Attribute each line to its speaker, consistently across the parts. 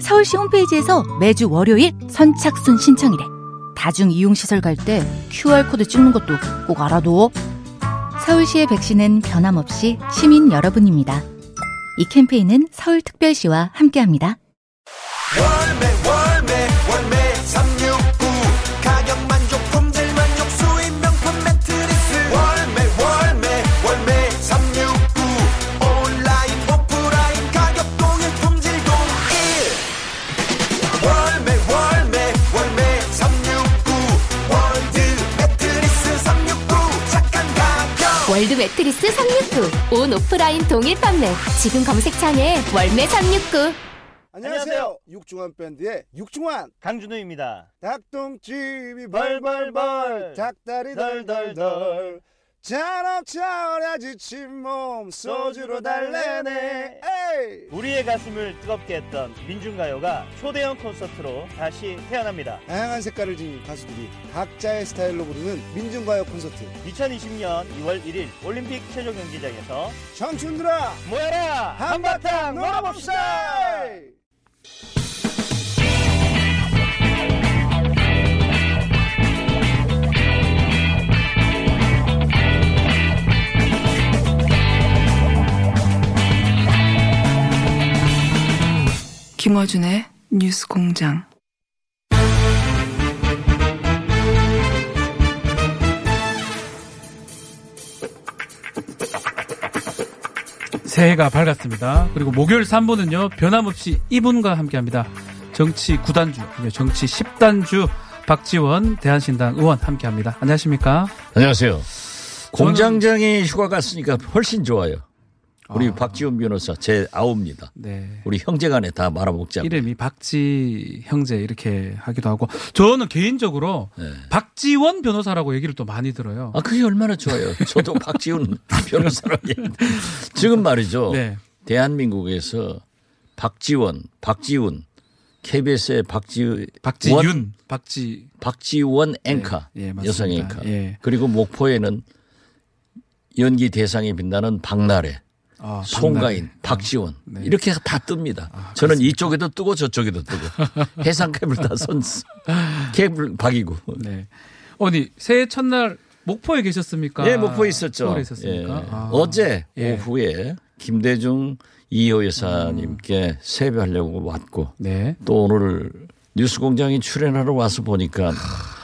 Speaker 1: 서울시 홈페이지에서 매주 월요일 선착순 신청이래. 다중 이용시설 갈 때 QR코드 찍는 것도 꼭 알아둬. 서울시의 백신은 변함없이 시민 여러분입니다. 이 캠페인은 서울특별시와 함께합니다.
Speaker 2: 월매 매트리스 369. 온 오프라인 동일
Speaker 3: 판매. 지금 검색창에 월매 369.
Speaker 4: 안녕하세요. 육중한 밴드의 육중한
Speaker 5: 강준호입니다.
Speaker 4: 닭똥집이
Speaker 5: 벌벌벌
Speaker 4: 닭다리 덜덜덜 잔업 차오려 지친 몸 소주로 달래네. 에이!
Speaker 5: 우리의 가슴을 뜨겁게 했던 민중가요가 초대형 콘서트로 다시 태어납니다.
Speaker 4: 다양한 색깔을 지닌 가수들이 각자의 스타일로 부르는 민중가요 콘서트.
Speaker 5: 2020년 2월 1일 올림픽 체조 경기장에서
Speaker 4: 청춘들아
Speaker 5: 모여라!
Speaker 4: 한바탕 놀아봅시다
Speaker 6: 김어준의 뉴스 공장.
Speaker 7: 새해가 밝았습니다. 그리고 목요일 3부는요, 변함없이 이분과 함께 합니다. 정치 9단주, 정치 10단주, 박지원 대한신당 의원 함께 합니다. 안녕하십니까?
Speaker 8: 안녕하세요. 공장장이 휴가 갔으니까 훨씬 좋아요. 우리
Speaker 7: 아.
Speaker 8: 박지원 변호사 제 아우입니다.
Speaker 7: 네.
Speaker 8: 우리 형제간에 다 말아먹자고.
Speaker 7: 이름이 박지 형제 이렇게 하기도 하고, 저는 개인적으로
Speaker 8: 네.
Speaker 7: 박지원 변호사라고 얘기를 또 많이 들어요.
Speaker 8: 아 그게 얼마나 좋아요. 저도 박지원 변호사라고 지금 말이죠.
Speaker 7: 네.
Speaker 8: 대한민국에서 박지원, 박지훈, KBS의 박지
Speaker 7: 박지윤, 박지,
Speaker 8: 박지원 앵커
Speaker 7: 예, 맞습니다.
Speaker 8: 여성 앵커
Speaker 7: 예.
Speaker 8: 그리고 목포에는 연기 대상에 빛나는 박나래
Speaker 7: 아,
Speaker 8: 송가인. 박지원
Speaker 7: 네.
Speaker 8: 이렇게 다 뜹니다. 저는 이쪽에도 뜨고 저쪽에도 뜨고 해상캡을 다 선수 캡을 박이고.
Speaker 7: 네. 어디 새해 첫날 목포에 계셨습니까?
Speaker 8: 예, 목포에 있었죠.
Speaker 7: 있었습니까?
Speaker 8: 예.
Speaker 7: 아.
Speaker 8: 어제
Speaker 7: 예.
Speaker 8: 오후에 김대중 이호 여사님께 세배하려고 왔고
Speaker 7: 네.
Speaker 8: 또 오늘 뉴스공장에 출연하러 와서 보니까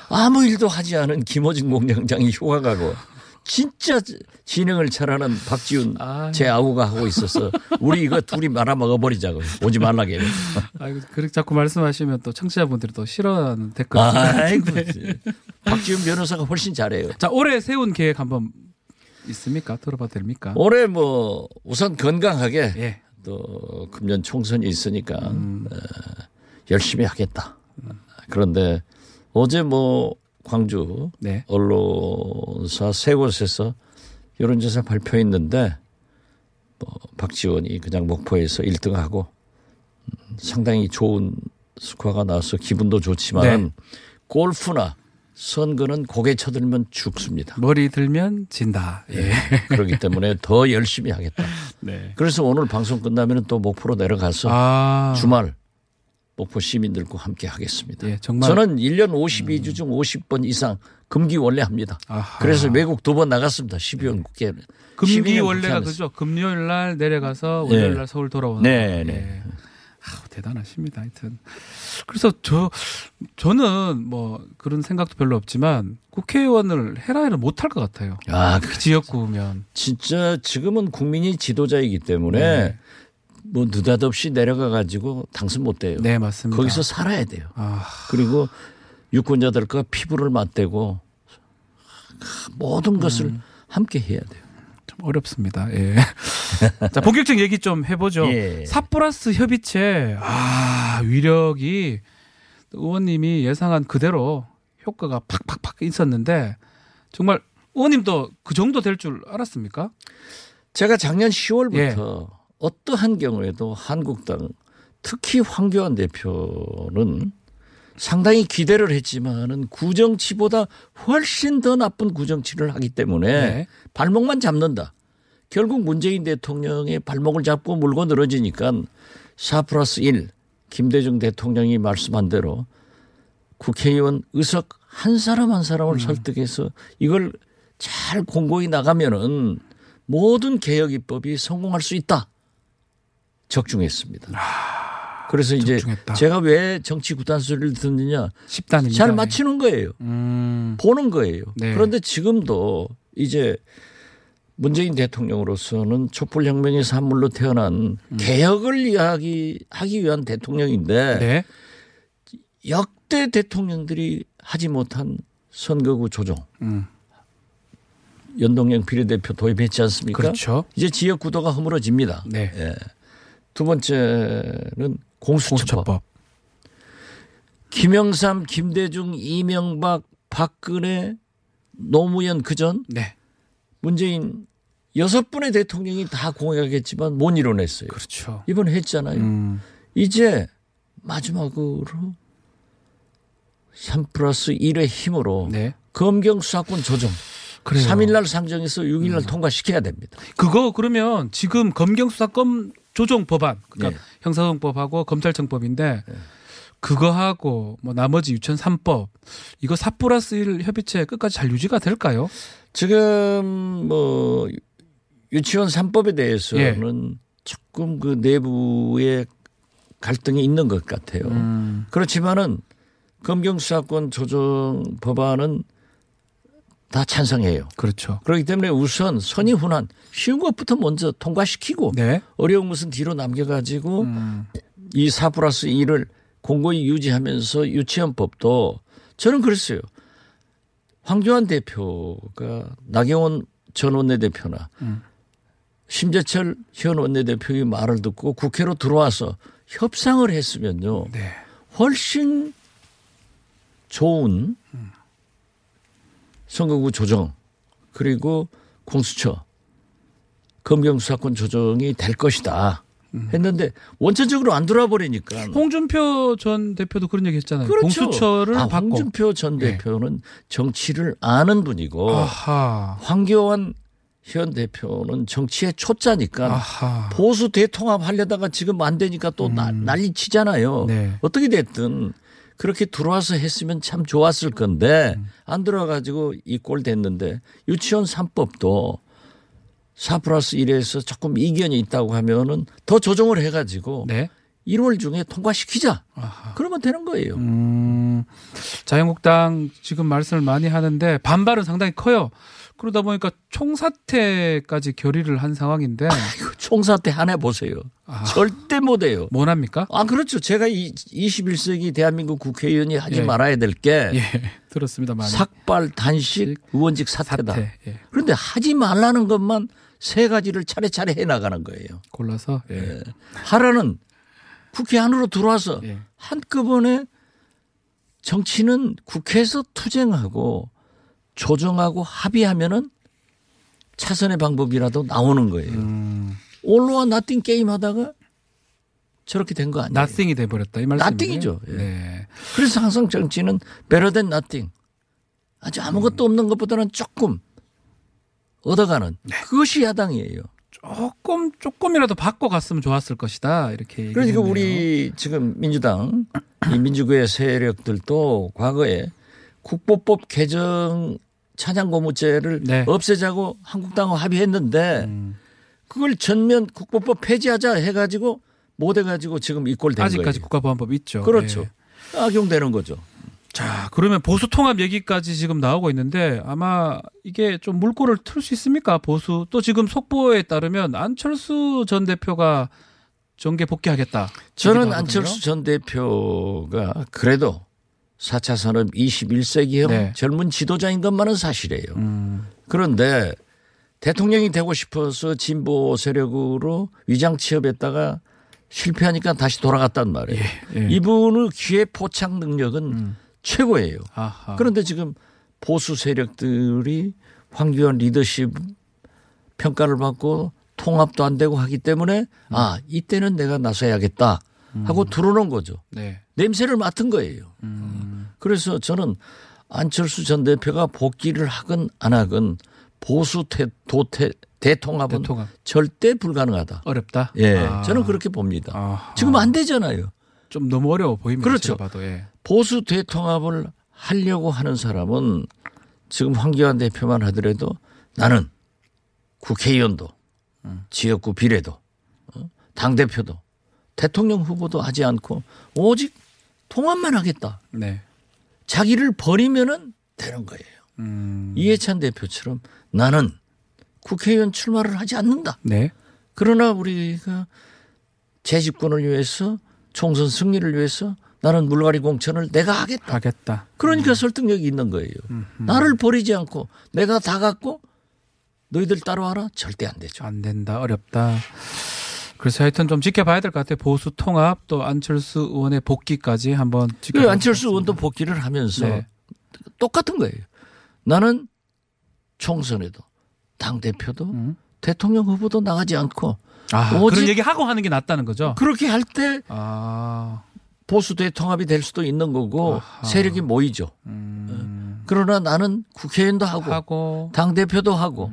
Speaker 8: 아무 일도 하지 않은 김어진 공장장이 휴가 가고 진짜 진행을 잘하는 박지훈
Speaker 7: 아.
Speaker 8: 제 아우가 하고 있어서 우리 이거 둘이 말아 먹어 버리자고 오지 말라게.
Speaker 7: 아이고, 그렇게 자꾸 말씀하시면 또 청취자분들이 또 싫어하는 댓글.
Speaker 8: 아이고
Speaker 7: 네.
Speaker 8: 박지훈 변호사가 훨씬 잘해요.
Speaker 7: 자, 올해 세운 계획 한번 있습니까? 들어봐도 됩니까?
Speaker 8: 올해 뭐 우선 건강하게
Speaker 7: 예.
Speaker 8: 또 금년 총선이 있으니까
Speaker 7: 음.
Speaker 8: 어, 열심히 하겠다. 그런데 어제 뭐 광주
Speaker 7: 네.
Speaker 8: 언론사 세 곳에서 여론조사 발표했는데 뭐 박지원이 그냥 목포에서 1등하고 음, 상당히 좋은 스코어가 나와서 기분도 좋지만
Speaker 7: 네.
Speaker 8: 골프나 선거는 고개 쳐들면 죽습니다.
Speaker 7: 머리 들면 진다. 예.
Speaker 8: 그렇기 때문에 더 열심히 하겠다.
Speaker 7: 네.
Speaker 8: 그래서 오늘 방송 끝나면 또 목포로 내려가서
Speaker 7: 아.
Speaker 8: 주말 목포 시민들과 함께 하겠습니다.
Speaker 7: 예, 정말.
Speaker 8: 저는 1년 52주 중 50번 이상 금기 원래 합니다.
Speaker 7: 아하.
Speaker 8: 그래서 외국 두 번 나갔습니다. 12월 국회.
Speaker 7: 금기
Speaker 8: 12년
Speaker 7: 원래가. 그죠? 금요일 날 내려가서 월요일 날 서울 돌아오는.
Speaker 8: 네,
Speaker 7: 거.
Speaker 8: 네.
Speaker 7: 예. 아우, 대단하십니다. 하여튼. 그래서 저, 저는 뭐 그런 생각도 별로 없지만 국회의원을 해라해를 못할 것 같아요.
Speaker 8: 아, 그
Speaker 7: 지역구면.
Speaker 8: 진짜 지금은 국민이 지도자이기 때문에
Speaker 7: 네.
Speaker 8: 뭐 느닷없이 내려가 가지고 당선 못 돼요.
Speaker 7: 네, 맞습니다.
Speaker 8: 거기서 살아야 돼요.
Speaker 7: 아,
Speaker 8: 그리고 유권자들과 피부를 맞대고 모든 것을
Speaker 7: 음.
Speaker 8: 함께 해야 돼요.
Speaker 7: 좀 어렵습니다. 예. 자, 본격적인 얘기 좀 해보죠.
Speaker 8: 예.
Speaker 7: 사 플러스 협의체, 아, 위력이 의원님이 예상한 그대로 효과가 팍팍팍 있었는데 정말 의원님도 그 정도 될 줄 알았습니까?
Speaker 8: 제가 작년 10월부터
Speaker 7: 예.
Speaker 8: 어떠한 경우에도 한국당 특히 황교안 대표는 상당히 기대를 했지만은 구정치보다 훨씬 더 나쁜 구정치를 하기 때문에
Speaker 7: 네.
Speaker 8: 발목만 잡는다. 결국 문재인 대통령의 발목을 잡고 물고 늘어지니까 4 플러스 1 김대중 대통령이 말씀한 대로 국회의원 의석 한 사람 한 사람을 설득해서 이걸 잘 공고히 나가면은 모든 개혁 입법이 성공할 수 있다. 적중했습니다. 그래서 이제
Speaker 7: 적중했다.
Speaker 8: 제가 왜 정치 구단 소리를 듣느냐
Speaker 7: 10단입니다.
Speaker 8: 잘 맞추는 거예요.
Speaker 7: 음.
Speaker 8: 보는 거예요.
Speaker 7: 네.
Speaker 8: 그런데 지금도 이제 문재인 대통령으로서는 촛불혁명의 산물로 태어난 개혁을 이야기 하기 위한 대통령인데
Speaker 7: 음. 네.
Speaker 8: 역대 대통령들이 하지 못한 선거구 조정.
Speaker 7: 음.
Speaker 8: 연동형 비례대표 도입했지 않습니까?
Speaker 7: 그렇죠.
Speaker 8: 이제 지역 구도가 허물어집니다.
Speaker 7: 네.
Speaker 8: 예. 두 번째는 공수처법.
Speaker 7: 공수처법.
Speaker 8: 김영삼, 김대중, 이명박, 박근혜, 노무현 그전
Speaker 7: 네.
Speaker 8: 문재인 여섯 분의 대통령이 다 공약했지만 못 이뤄냈어요.
Speaker 7: 그렇죠.
Speaker 8: 이번 했잖아요.
Speaker 7: 음.
Speaker 8: 이제 마지막으로 3 플러스 1의 힘으로
Speaker 7: 네.
Speaker 8: 검경 수사권 조정.
Speaker 7: 그래요. 음.
Speaker 8: 3일날 상정해서 6일날 통과시켜야 됩니다.
Speaker 7: 그거 그러면 지금 검경 수사권 조정 법안 그러니까
Speaker 8: 네.
Speaker 7: 형사소송법하고 검찰청법인데 그거하고 뭐 나머지 유치원 3법 이거 4 플러스 1 협의체 끝까지 잘 유지가 될까요?
Speaker 8: 지금 뭐 유치원 3법에
Speaker 7: 예.
Speaker 8: 대해서는 조금 그 내부에 갈등이 있는 것 같아요.
Speaker 7: 음.
Speaker 8: 그렇지만은 검경수사권 조정 법안은 다 찬성해요.
Speaker 7: 그렇죠.
Speaker 8: 그렇기 때문에 우선 선의훈한 쉬운 것부터 먼저 통과시키고
Speaker 7: 네.
Speaker 8: 어려운 것은 뒤로 남겨가지고
Speaker 7: 음.
Speaker 8: 이4 플러스 1을 공고히 유지하면서 유치원법도 저는 그랬어요. 황교안 대표가 나경원 전 원내대표나
Speaker 7: 음.
Speaker 8: 심재철 현 원내대표의 말을 듣고 국회로 들어와서 협상을 했으면요.
Speaker 7: 네.
Speaker 8: 훨씬 좋은 선거구 조정 그리고 공수처 검경수사권 조정이 될 것이다 했는데 원천적으로 안 돌아버리니까
Speaker 7: 홍준표 전 대표도 그런 얘기 했잖아요.
Speaker 8: 그렇죠.
Speaker 7: 공수처를
Speaker 8: 아,
Speaker 7: 받고.
Speaker 8: 홍준표 전
Speaker 7: 네.
Speaker 8: 대표는 정치를 아는 분이고
Speaker 7: 아하.
Speaker 8: 황교안 현 대표는 정치의 초짜니까
Speaker 7: 아하.
Speaker 8: 보수 대통합 하려다가 지금 안 되니까 또 나- 난리 치잖아요.
Speaker 7: 음. 네.
Speaker 8: 어떻게 됐든 그렇게 들어와서 했으면 참 좋았을 건데
Speaker 7: 음.
Speaker 8: 안 들어가지고 이 꼴 됐는데 유치원 3법도 4 플러스 1에서 조금 이견이 있다고 하면은 더 조정을 해가지고
Speaker 7: 네.
Speaker 8: 1월 중에 통과시키자.
Speaker 7: 아하.
Speaker 8: 그러면 되는 거예요.
Speaker 7: 음, 자유한국당 지금 말씀을 많이 하는데 반발은 상당히 커요. 그러다 보니까 총사퇴까지 결의를 한 상황인데
Speaker 8: 이거 총사퇴 하나 보세요.
Speaker 7: 아.
Speaker 8: 절대 못해요.
Speaker 7: 뭐합니까?
Speaker 8: 아 그렇죠. 제가 이 21세기 대한민국 국회의원이 하지
Speaker 7: 예.
Speaker 8: 말아야 될게
Speaker 7: 예, 들었습니다. 많이.
Speaker 8: 삭발, 단식, 의원직 사퇴다.
Speaker 7: 사퇴. 예,
Speaker 8: 그런데 하지 말라는 것만 세 가지를 차례차례 해 나가는 거예요.
Speaker 7: 골라서. 예.
Speaker 8: 하라는 국회 안으로 들어와서
Speaker 7: 예.
Speaker 8: 한꺼번에 정치는 국회에서 투쟁하고 조정하고 합의하면은 차선의 방법이라도 나오는 거예요.
Speaker 7: 음,
Speaker 8: 올로와 나띵 게임 하다가 저렇게 된 거 아니에요?
Speaker 7: 나싱이 돼버렸다 이 말씀이에요.
Speaker 8: nothing이죠. 예.
Speaker 7: 네.
Speaker 8: 그래서 항상 정치는 better than nothing. 아주 아무것도 없는 것보다는 조금 얻어가는
Speaker 7: 네.
Speaker 8: 그것이 야당이에요.
Speaker 7: 조금 조금이라도 바꿔 갔으면 좋았을 것이다 이렇게.
Speaker 8: 그러니까. 우리 지금 민주당 이 민주구의 세력들도 과거에 국보법 개정 찬양 고무죄를
Speaker 7: 네.
Speaker 8: 없애자고 한국당과 합의했는데 그걸 전면 국보법 폐지하자 해가지고 못 해가지고 지금 이 꼴된
Speaker 7: 아직까지
Speaker 8: 거예요.
Speaker 7: 국가보안법 있죠.
Speaker 8: 그렇죠.
Speaker 7: 예.
Speaker 8: 악용되는 거죠.
Speaker 7: 자, 그러면 보수 통합 얘기까지 지금 나오고 있는데 아마 이게 좀 물꼬를 틀 수 있습니까? 보수 또 지금 속보에 따르면 안철수 전 대표가 정계 복귀하겠다.
Speaker 8: 저는. 안철수 전 대표가 그래도 4차 산업 21세기형
Speaker 7: 네.
Speaker 8: 젊은 지도자인 것만은 사실이에요.
Speaker 7: 음,
Speaker 8: 그런데 대통령이 되고 싶어서 진보 세력으로 위장 취업했다가 실패하니까 다시 돌아갔단 말이에요.
Speaker 7: 예.
Speaker 8: 이분의 기회 포착 능력은 최고예요.
Speaker 7: 아하.
Speaker 8: 그런데 지금 보수 세력들이 황교안 리더십 평가를 받고 통합도 안 되고 하기 때문에 아 이때는 내가 나서야겠다 하고 들어놓은 거죠.
Speaker 7: 네.
Speaker 8: 냄새를 맡은 거예요.
Speaker 7: 음.
Speaker 8: 그래서 저는 안철수 전 대표가 복귀를 하건 안 하건 보수 태, 도태, 대통합은
Speaker 7: 대통합.
Speaker 8: 절대 불가능하다.
Speaker 7: 어렵다.
Speaker 8: 예,
Speaker 7: 아.
Speaker 8: 저는 그렇게 봅니다.
Speaker 7: 아하.
Speaker 8: 지금 안 되잖아요.
Speaker 7: 좀 너무 어려워 보입니다.
Speaker 8: 그렇죠.
Speaker 7: 봐도 예.
Speaker 8: 보수 대통합을 하려고 하는 사람은 지금 황교안 대표만 하더라도 나는 국회의원도 지역구 비례도 어, 당대표도 대통령 후보도 하지 않고 오직 통합만 하겠다.
Speaker 7: 네.
Speaker 8: 자기를 버리면은 되는 거예요.
Speaker 7: 음.
Speaker 8: 이해찬 대표처럼 나는 국회의원 출마를 하지 않는다.
Speaker 7: 네.
Speaker 8: 그러나 우리가 재집권을 위해서 총선 승리를 위해서 나는 물갈이 공천을 내가 하겠다.
Speaker 7: 하겠다.
Speaker 8: 그러니까 설득력이 있는 거예요. 나를 버리지 않고 내가 다 갖고 너희들 따라와라 절대 안 되죠.
Speaker 7: 안 된다. 어렵다. 그래서 하여튼 좀 지켜봐야 될 것 같아요. 보수 통합 또 안철수 의원의 복귀까지 한번
Speaker 8: 그
Speaker 7: 지켜봐.
Speaker 8: 안철수 의원도 복귀를 하면서
Speaker 7: 네.
Speaker 8: 똑같은 거예요. 나는 총선에도 당 대표도
Speaker 7: 음.
Speaker 8: 대통령 후보도 나가지 않고
Speaker 7: 아, 그런 얘기 하고 하는 게 낫다는 거죠.
Speaker 8: 그렇게 할때
Speaker 7: 아.
Speaker 8: 보수 대통합이 될 수도 있는 거고
Speaker 7: 아하.
Speaker 8: 세력이 모이죠.
Speaker 7: 음.
Speaker 8: 그러나 나는 국회의원도 하고,
Speaker 7: 하고
Speaker 8: 당 대표도 하고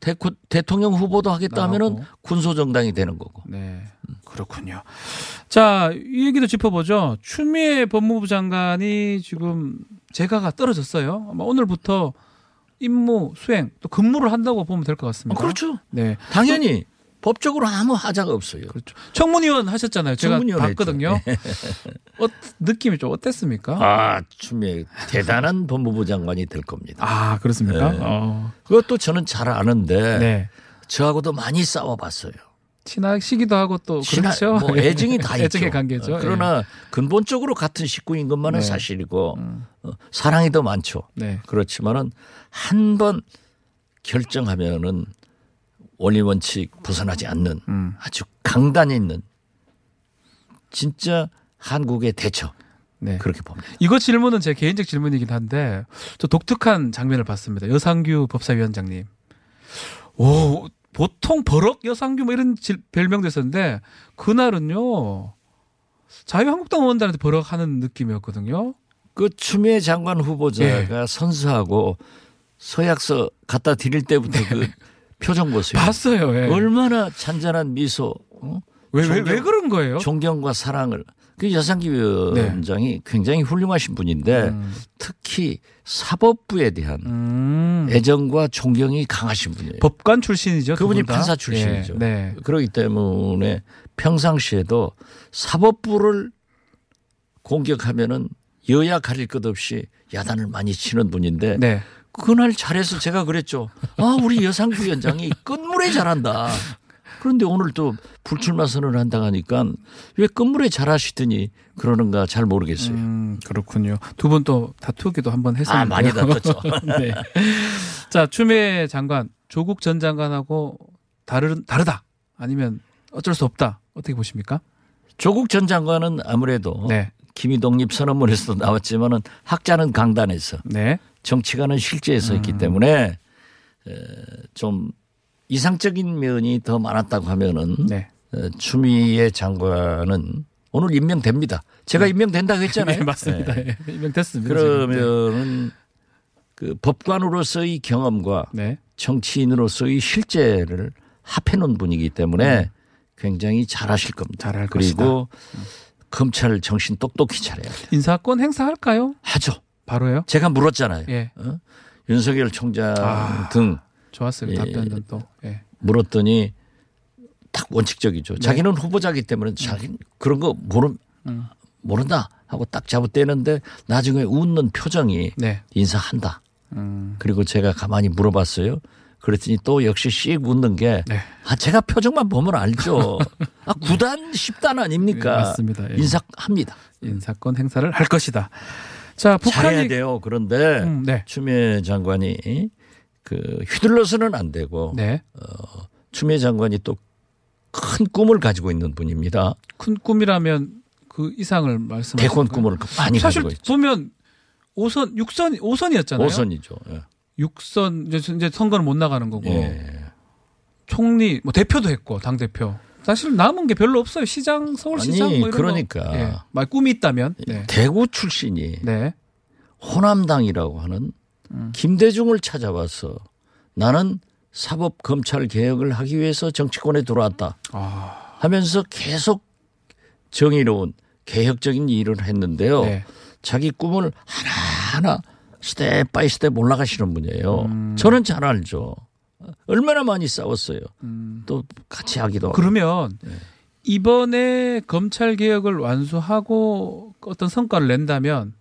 Speaker 8: 대, 대통령 후보도 하겠다 하면은
Speaker 7: 나가고.
Speaker 8: 군소 정당이 되는 거고.
Speaker 7: 네. 그렇군요. 자, 이 얘기도 짚어보죠. 추미애 법무부 장관이 지금 재가가 떨어졌어요. 아마 오늘부터 임무 수행 또 근무를 한다고 보면 될것
Speaker 8: 아,
Speaker 7: 같습니다.
Speaker 8: 그렇죠.
Speaker 7: 네.
Speaker 8: 당연히 법적으로 아무 하자가 없어요.
Speaker 7: 그렇죠. 청문위원 하셨잖아요. 제가
Speaker 8: 청문위원
Speaker 7: 봤거든요. 어, 느낌이 좀 어땠습니까?
Speaker 8: 아, 추미애 대단한 법무부 장관이 될 겁니다.
Speaker 7: 아, 그렇습니까?
Speaker 8: 네.
Speaker 7: 어.
Speaker 8: 그것도 저는 잘 아는데
Speaker 7: 네.
Speaker 8: 저하고도 많이 싸워봤어요.
Speaker 7: 친하시기도 하고 또
Speaker 8: 친하-
Speaker 7: 그렇죠.
Speaker 8: 뭐 애증이 다 있죠.
Speaker 7: 애증의 관계죠.
Speaker 8: 어, 그러나 근본적으로 같은 식구인 것만은
Speaker 7: 네.
Speaker 8: 사실이고 어, 사랑이 더 많죠.
Speaker 7: 예. 네.
Speaker 8: 그렇지만은 한 번 결정하면은 원리 원칙 벗어나지 않는
Speaker 7: 음.
Speaker 8: 아주 강단 있는 진짜 한국의 대처
Speaker 7: 네.
Speaker 8: 그렇게 봅니다.
Speaker 7: 이거 질문은 제 개인적 질문이긴 한데 저 독특한 장면을 봤습니다. 여상규 법사위원장님. 오 보통 버럭 여상규 뭐 이런 질- 별명도 있었는데 그날은요 자유한국당 의원들한테 버럭 하는 느낌이었거든요.
Speaker 8: 그 추미애 장관 후보자가
Speaker 7: 예.
Speaker 8: 선서하고 서약서 갖다 드릴 때부터 그 표정 보세요.
Speaker 7: 봤어요. 예.
Speaker 8: 얼마나 잔잔한 미소, 어?
Speaker 7: 왜, 왜,
Speaker 8: 존경-
Speaker 7: 왜 그런 거예요?
Speaker 8: 존경과 사랑을. 그 여상기 위원장이 굉장히 훌륭하신 분인데
Speaker 7: 네. 음.
Speaker 8: 특히 사법부에 대한
Speaker 7: 음.
Speaker 8: 애정과 존경이 강하신 분이에요.
Speaker 7: 법관 출신이죠. 두
Speaker 8: 그분이? 판사 출신이죠.
Speaker 7: 예. 네.
Speaker 8: 그렇기 때문에 평상시에도 사법부를 공격하면은 여야 가릴 것 없이 야단을 많이 치는 분인데
Speaker 7: 네.
Speaker 8: 그날 잘해서 제가 그랬죠. 아, 우리 여상구 위원장이 끝물에 잘한다. 그런데 오늘 또 불출마 선언을 한다 하니까 왜 끝물에 잘하시더니 그러는가 잘 모르겠어요.
Speaker 7: 음, 그렇군요. 두 분 또 다투기도 한번 했었는데.
Speaker 8: 아, 많이 다퉜죠.
Speaker 7: 네. 자, 추미애 장관, 조국 전 장관하고 다른 다르다. 아니면 어쩔 수 없다. 어떻게 보십니까?
Speaker 8: 조국 전 장관은 아무래도
Speaker 7: 네.
Speaker 8: 김희독립 선언문에서도 나왔지만은 학자는 강단에서
Speaker 7: 네.
Speaker 8: 정치가는 실제에서
Speaker 7: 음.
Speaker 8: 했기 때문에 에, 좀 이상적인 면이 더 많았다고 하면은
Speaker 7: 네.
Speaker 8: 에, 추미애 장관은 오늘 임명됩니다. 제가 임명된다고 했잖아요.
Speaker 7: 네, 맞습니다.
Speaker 8: 네.
Speaker 7: 예. 임명됐습니다.
Speaker 8: 그러면은 그 법관으로서의 경험과
Speaker 7: 네.
Speaker 8: 정치인으로서의 실제를 합해 놓은 분이기 때문에 굉장히 잘하실 겁니다.
Speaker 7: 음. 잘할
Speaker 8: 그리고 검찰 정신 똑똑히 차려야 돼요.
Speaker 7: 인사권 행사할까요?
Speaker 8: 하죠.
Speaker 7: 바로요?
Speaker 8: 제가 물었잖아요.
Speaker 7: 예.
Speaker 8: 어? 윤석열 총장
Speaker 7: 아.
Speaker 8: 등
Speaker 7: 좋았어요.
Speaker 8: 예.
Speaker 7: 답변은 또. 예.
Speaker 8: 물었더니 딱 원칙적이죠. 자기는 후보자기 때문에 자기는 그런 거 모르,
Speaker 7: 음.
Speaker 8: 모른다 하고 딱 잡아떼는데 나중에 웃는 표정이
Speaker 7: 네.
Speaker 8: 인사한다.
Speaker 7: 음.
Speaker 8: 그리고 제가 가만히 물어봤어요. 그랬더니 또 역시 씩 웃는 게,
Speaker 7: 네.
Speaker 8: 아, 제가 표정만 보면 알죠. 아, 9단, 10단 아닙니까?
Speaker 7: 네, 맞습니다. 예.
Speaker 8: 인사합니다.
Speaker 7: 인사권 행사를 할 것이다. 자,
Speaker 8: 잘해야
Speaker 7: 북한이
Speaker 8: 돼요. 그런데
Speaker 7: 음, 네.
Speaker 8: 추미애 장관이 그 휘둘러서는 안 되고
Speaker 7: 네.
Speaker 8: 추미애 장관이 또 큰 꿈을 가지고 있는 분입니다.
Speaker 7: 큰 꿈이라면 그 이상을 말씀하시는
Speaker 8: 대권
Speaker 7: 거예요?
Speaker 8: 꿈을 많이
Speaker 7: 사실
Speaker 8: 가지고 있죠.
Speaker 7: 보면 5선 6선 5선이었잖아요.
Speaker 8: 5선이죠. 예.
Speaker 7: 6선 이제 이제 선거는 못 나가는 거고
Speaker 8: 예.
Speaker 7: 총리 뭐 대표도 했고 당 대표. 사실 남은 게 별로 없어요. 시장 서울시장
Speaker 8: 아니,
Speaker 7: 뭐 이런
Speaker 8: 그러니까.
Speaker 7: 거. 예. 말 꿈이 있다면. 네.
Speaker 8: 대구 출신이
Speaker 7: 네.
Speaker 8: 호남당이라고 하는
Speaker 7: 음.
Speaker 8: 김대중을 찾아와서 나는 사법 검찰 개혁을 하기 위해서 정치권에 들어왔다
Speaker 7: 아.
Speaker 8: 하면서 계속 정의로운 개혁적인 일을 했는데요.
Speaker 7: 네.
Speaker 8: 자기 꿈을 하나하나 step by step 올라가시는 분이에요.
Speaker 7: 음.
Speaker 8: 저는 잘 알죠. 얼마나 많이 싸웠어요. 또 같이 하기도 하고.
Speaker 7: 음. 그러면
Speaker 8: 네.
Speaker 7: 이번에 검찰 개혁을 완수하고 어떤 성과를 낸다면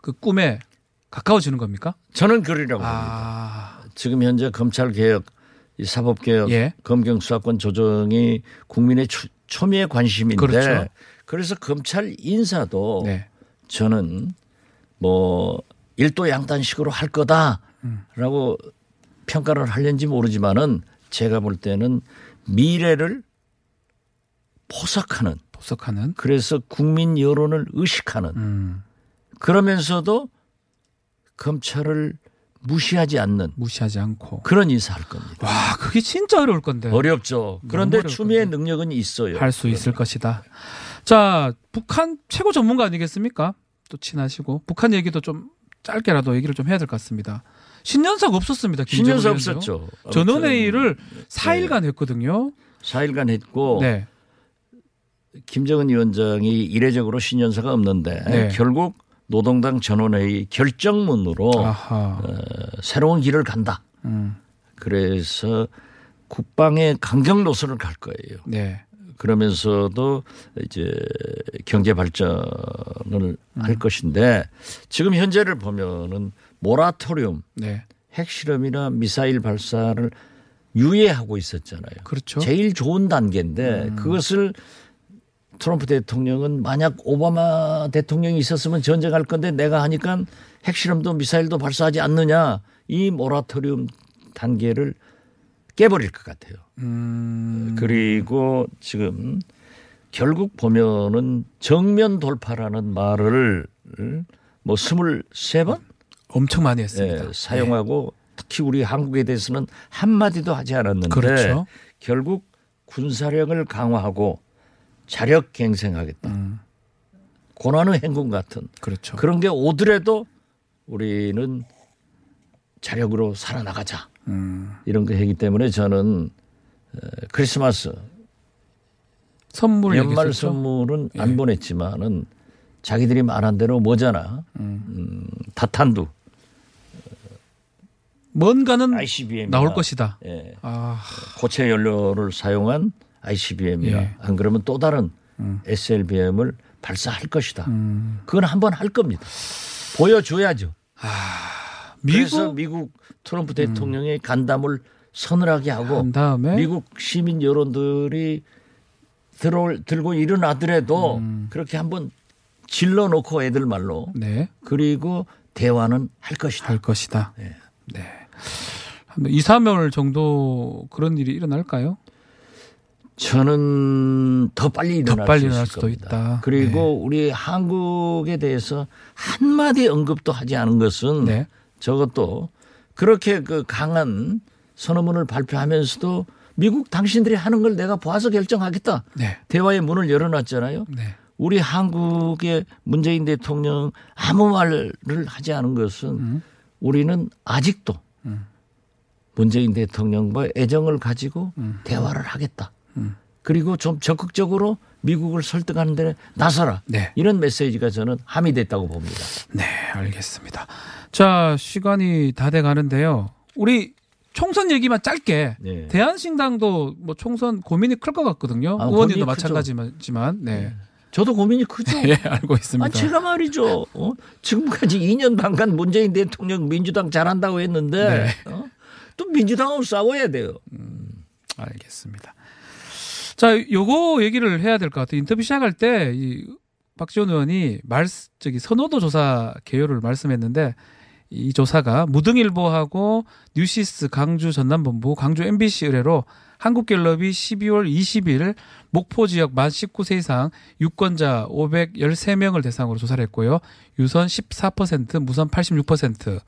Speaker 7: 그 꿈에 가까워지는 겁니까?
Speaker 8: 저는 그러려고 봅니다.
Speaker 7: 아.
Speaker 8: 지금 현재 검찰 개혁, 이 사법 개혁,
Speaker 7: 예.
Speaker 8: 검경 수사권 조정이 국민의 초, 초미의 관심인데
Speaker 7: 그렇죠.
Speaker 8: 그래서 검찰 인사도
Speaker 7: 네.
Speaker 8: 저는 뭐 일도 양단식으로 할 거다라고 평가를 하려는지 모르지만은 제가 볼 때는 미래를 포석하는
Speaker 7: 보석하는.
Speaker 8: 그래서 국민 여론을 의식하는
Speaker 7: 음.
Speaker 8: 그러면서도 검찰을 무시하지 않는
Speaker 7: 무시하지 않고.
Speaker 8: 그런 인사할 겁니다.
Speaker 7: 와, 그게 진짜 어려울 건데.
Speaker 8: 어렵죠. 그런데 추미애. 능력은 있어요.
Speaker 7: 할 수 있을 것이다. 자, 북한 최고 전문가 아니겠습니까? 또 친하시고 북한 얘기도 좀 짧게라도 얘기를 좀 해야 될 것 같습니다. 신년사가 없었습니다.
Speaker 8: 신년사. 없었죠.
Speaker 7: 전원회의를 4일간 했거든요.
Speaker 8: 4일간 했고
Speaker 7: 네.
Speaker 8: 김정은 위원장이 이례적으로 신년사가 없는데
Speaker 7: 네.
Speaker 8: 결국 노동당 전원회의 결정문으로
Speaker 7: 아하.
Speaker 8: 어, 새로운 길을 간다.
Speaker 7: 음.
Speaker 8: 그래서 국방의 강경 노선을 갈 거예요.
Speaker 7: 네.
Speaker 8: 그러면서도 이제 경제 발전을 할 것인데 지금 현재를 보면은 모라토리움
Speaker 7: 네.
Speaker 8: 핵실험이나 미사일 발사를 유예하고 있었잖아요.
Speaker 7: 그렇죠.
Speaker 8: 제일 좋은 단계인데 그것을 트럼프 대통령은 만약 오바마 대통령이 있었으면 전쟁할 건데 내가 하니까 핵실험도 미사일도 발사하지 않느냐 이 모라토리움 단계를 깨버릴 것 같아요.
Speaker 7: 음.
Speaker 8: 그리고 지금 결국 보면은 정면 돌파라는 말을 뭐 스물세 번
Speaker 7: 엄청 많이 했습니다.
Speaker 8: 예, 사용하고 특히 우리 한국에 대해서는 한 마디도 하지 않았는데
Speaker 7: 그렇죠.
Speaker 8: 결국 군사력을 강화하고 자력 갱생하겠다.
Speaker 7: 음.
Speaker 8: 고난의 행군 같은
Speaker 7: 그렇죠.
Speaker 8: 그런 게 오더라도 우리는 자력으로 살아나가자.
Speaker 7: 음.
Speaker 8: 이런 거 하기 때문에 저는 어, 크리스마스
Speaker 7: 선물
Speaker 8: 연말
Speaker 7: 얘기했었죠?
Speaker 8: 선물은
Speaker 7: 예.
Speaker 8: 안 보냈지만은 자기들이 말한 대로 뭐잖아. 음, 다탄두,
Speaker 7: 뭔가는
Speaker 8: ICBM
Speaker 7: 나올 것이다.
Speaker 8: 예,
Speaker 7: 아,
Speaker 8: 고체 연료를 사용한 ICBM이나
Speaker 7: 예.
Speaker 8: 안 그러면 또 다른 SLBM을 발사할 것이다.
Speaker 7: 음.
Speaker 8: 그건 한번 할 겁니다. 보여줘야죠. 그래서
Speaker 7: 미국
Speaker 8: 미국 트럼프 대통령의 간담을 서늘하게 하고
Speaker 7: 한 다음에
Speaker 8: 미국 시민 여론들이 들어올, 들고 일어나더라도
Speaker 7: 음.
Speaker 8: 그렇게 한번 질러 놓고 애들 말로
Speaker 7: 네,
Speaker 8: 그리고 대화는 할 것이다.
Speaker 7: 할 것이다.
Speaker 8: 네.
Speaker 7: 네. 한 2, 3월 정도 그런 일이 일어날까요?
Speaker 8: 저는 더 빨리 일어날,
Speaker 7: 빨리
Speaker 8: 수
Speaker 7: 일어날 수도
Speaker 8: 겁니다.
Speaker 7: 있다.
Speaker 8: 그리고
Speaker 7: 네.
Speaker 8: 우리 한국에 대해서 한마디 언급도 하지 않은 것은
Speaker 7: 네.
Speaker 8: 저것도 그렇게 그 강한 선언문을 발표하면서도 미국 당신들이 하는 걸 내가 봐서 결정하겠다.
Speaker 7: 네.
Speaker 8: 대화의 문을 열어놨잖아요.
Speaker 7: 네.
Speaker 8: 우리 한국의 문재인 대통령 아무 말을 하지 않은 것은
Speaker 7: 음.
Speaker 8: 우리는 아직도 문재인 대통령과 애정을 가지고
Speaker 7: 음.
Speaker 8: 대화를 하겠다. 그리고 좀 적극적으로 미국을 설득하는 데 나서라.
Speaker 7: 네.
Speaker 8: 이런 메시지가 저는 함의됐다고 봅니다.
Speaker 7: 네, 알겠습니다. 자, 시간이 다 돼 가는데요. 우리 총선 얘기만 짧게.
Speaker 8: 네.
Speaker 7: 대한신당도 뭐 총선 고민이 클 것 같거든요.
Speaker 8: 아,
Speaker 7: 의원님도. 마찬가지지만, 네.
Speaker 8: 저도 고민이 크죠.
Speaker 7: 예, 알고 있습니다.
Speaker 8: 아, 제가 말이죠. 어? 지금까지 2년 반간 문재인 대통령 민주당 잘한다고 했는데
Speaker 7: 네.
Speaker 8: 어? 또 민주당하고 싸워야 돼요.
Speaker 7: 알겠습니다. 자, 요거 얘기를 해야 될 것 같아요. 인터뷰 시작할 때, 이, 박지원 의원이 말, 저기, 선호도 조사 개요를 말씀했는데, 이 조사가 무등일보하고 뉴시스 강주 전남본부 강주 MBC 의뢰로 한국갤럽이 12월 20일 목포 지역 만 19세 이상 유권자 513명을 대상으로 조사를 했고요. 유선 14%, 무선 86%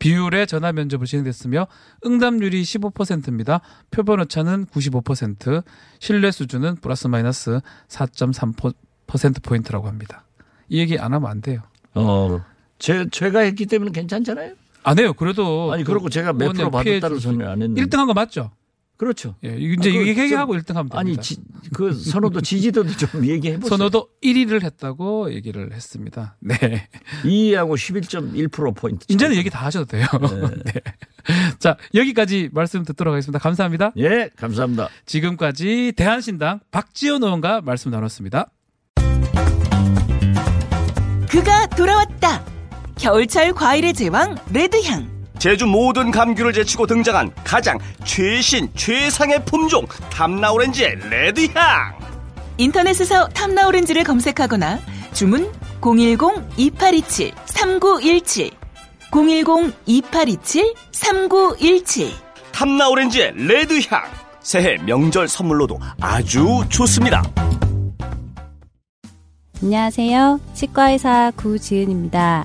Speaker 7: 비율의 전화 면접을 진행됐으며 응답률이 15%입니다. 표본 오차는 95%, 신뢰 수준은 플러스 마이너스 4.3% 포인트라고 합니다. 이 얘기 안 하면 안 돼요.
Speaker 8: 어, 제, 제가 했기 때문에 괜찮잖아요.
Speaker 7: 안 해요. 그래도
Speaker 8: 아니, 그러고 제가 몇 프로 받았다는 소리 안 했는데.
Speaker 7: 1등 한 거 맞죠?
Speaker 8: 그렇죠.
Speaker 7: 예, 이제
Speaker 8: 아, 그
Speaker 7: 얘기하고
Speaker 8: 좀-
Speaker 7: 1등 하면 됩니다.
Speaker 8: 아니, 지, 그 선호도 지지도도 좀 얘기해 보세요.
Speaker 7: 선호도 1위를 했다고 얘기를 했습니다. 네.
Speaker 8: 2위하고 11.1%포인트.
Speaker 7: 이제는 얘기 다 하셔도 돼요. 네. 자, 여기까지 말씀 듣도록 하겠습니다. 감사합니다.
Speaker 8: 예, 감사합니다.
Speaker 7: 지금까지 대한신당 박지원 의원과 말씀 나눴습니다.
Speaker 9: 그가 돌아왔다. 겨울철 과일의 제왕 레드향.
Speaker 6: 제주 모든 감귤을 제치고 등장한 가장 최신 최상의 품종 탐나오렌지의 레드향.
Speaker 9: 인터넷에서 탐나오렌지를 검색하거나 주문 010-2827-3917 010-2827-3917
Speaker 6: 탐나오렌지의 레드향. 새해 명절 선물로도 아주 좋습니다.
Speaker 10: 안녕하세요. 치과의사 구지은입니다.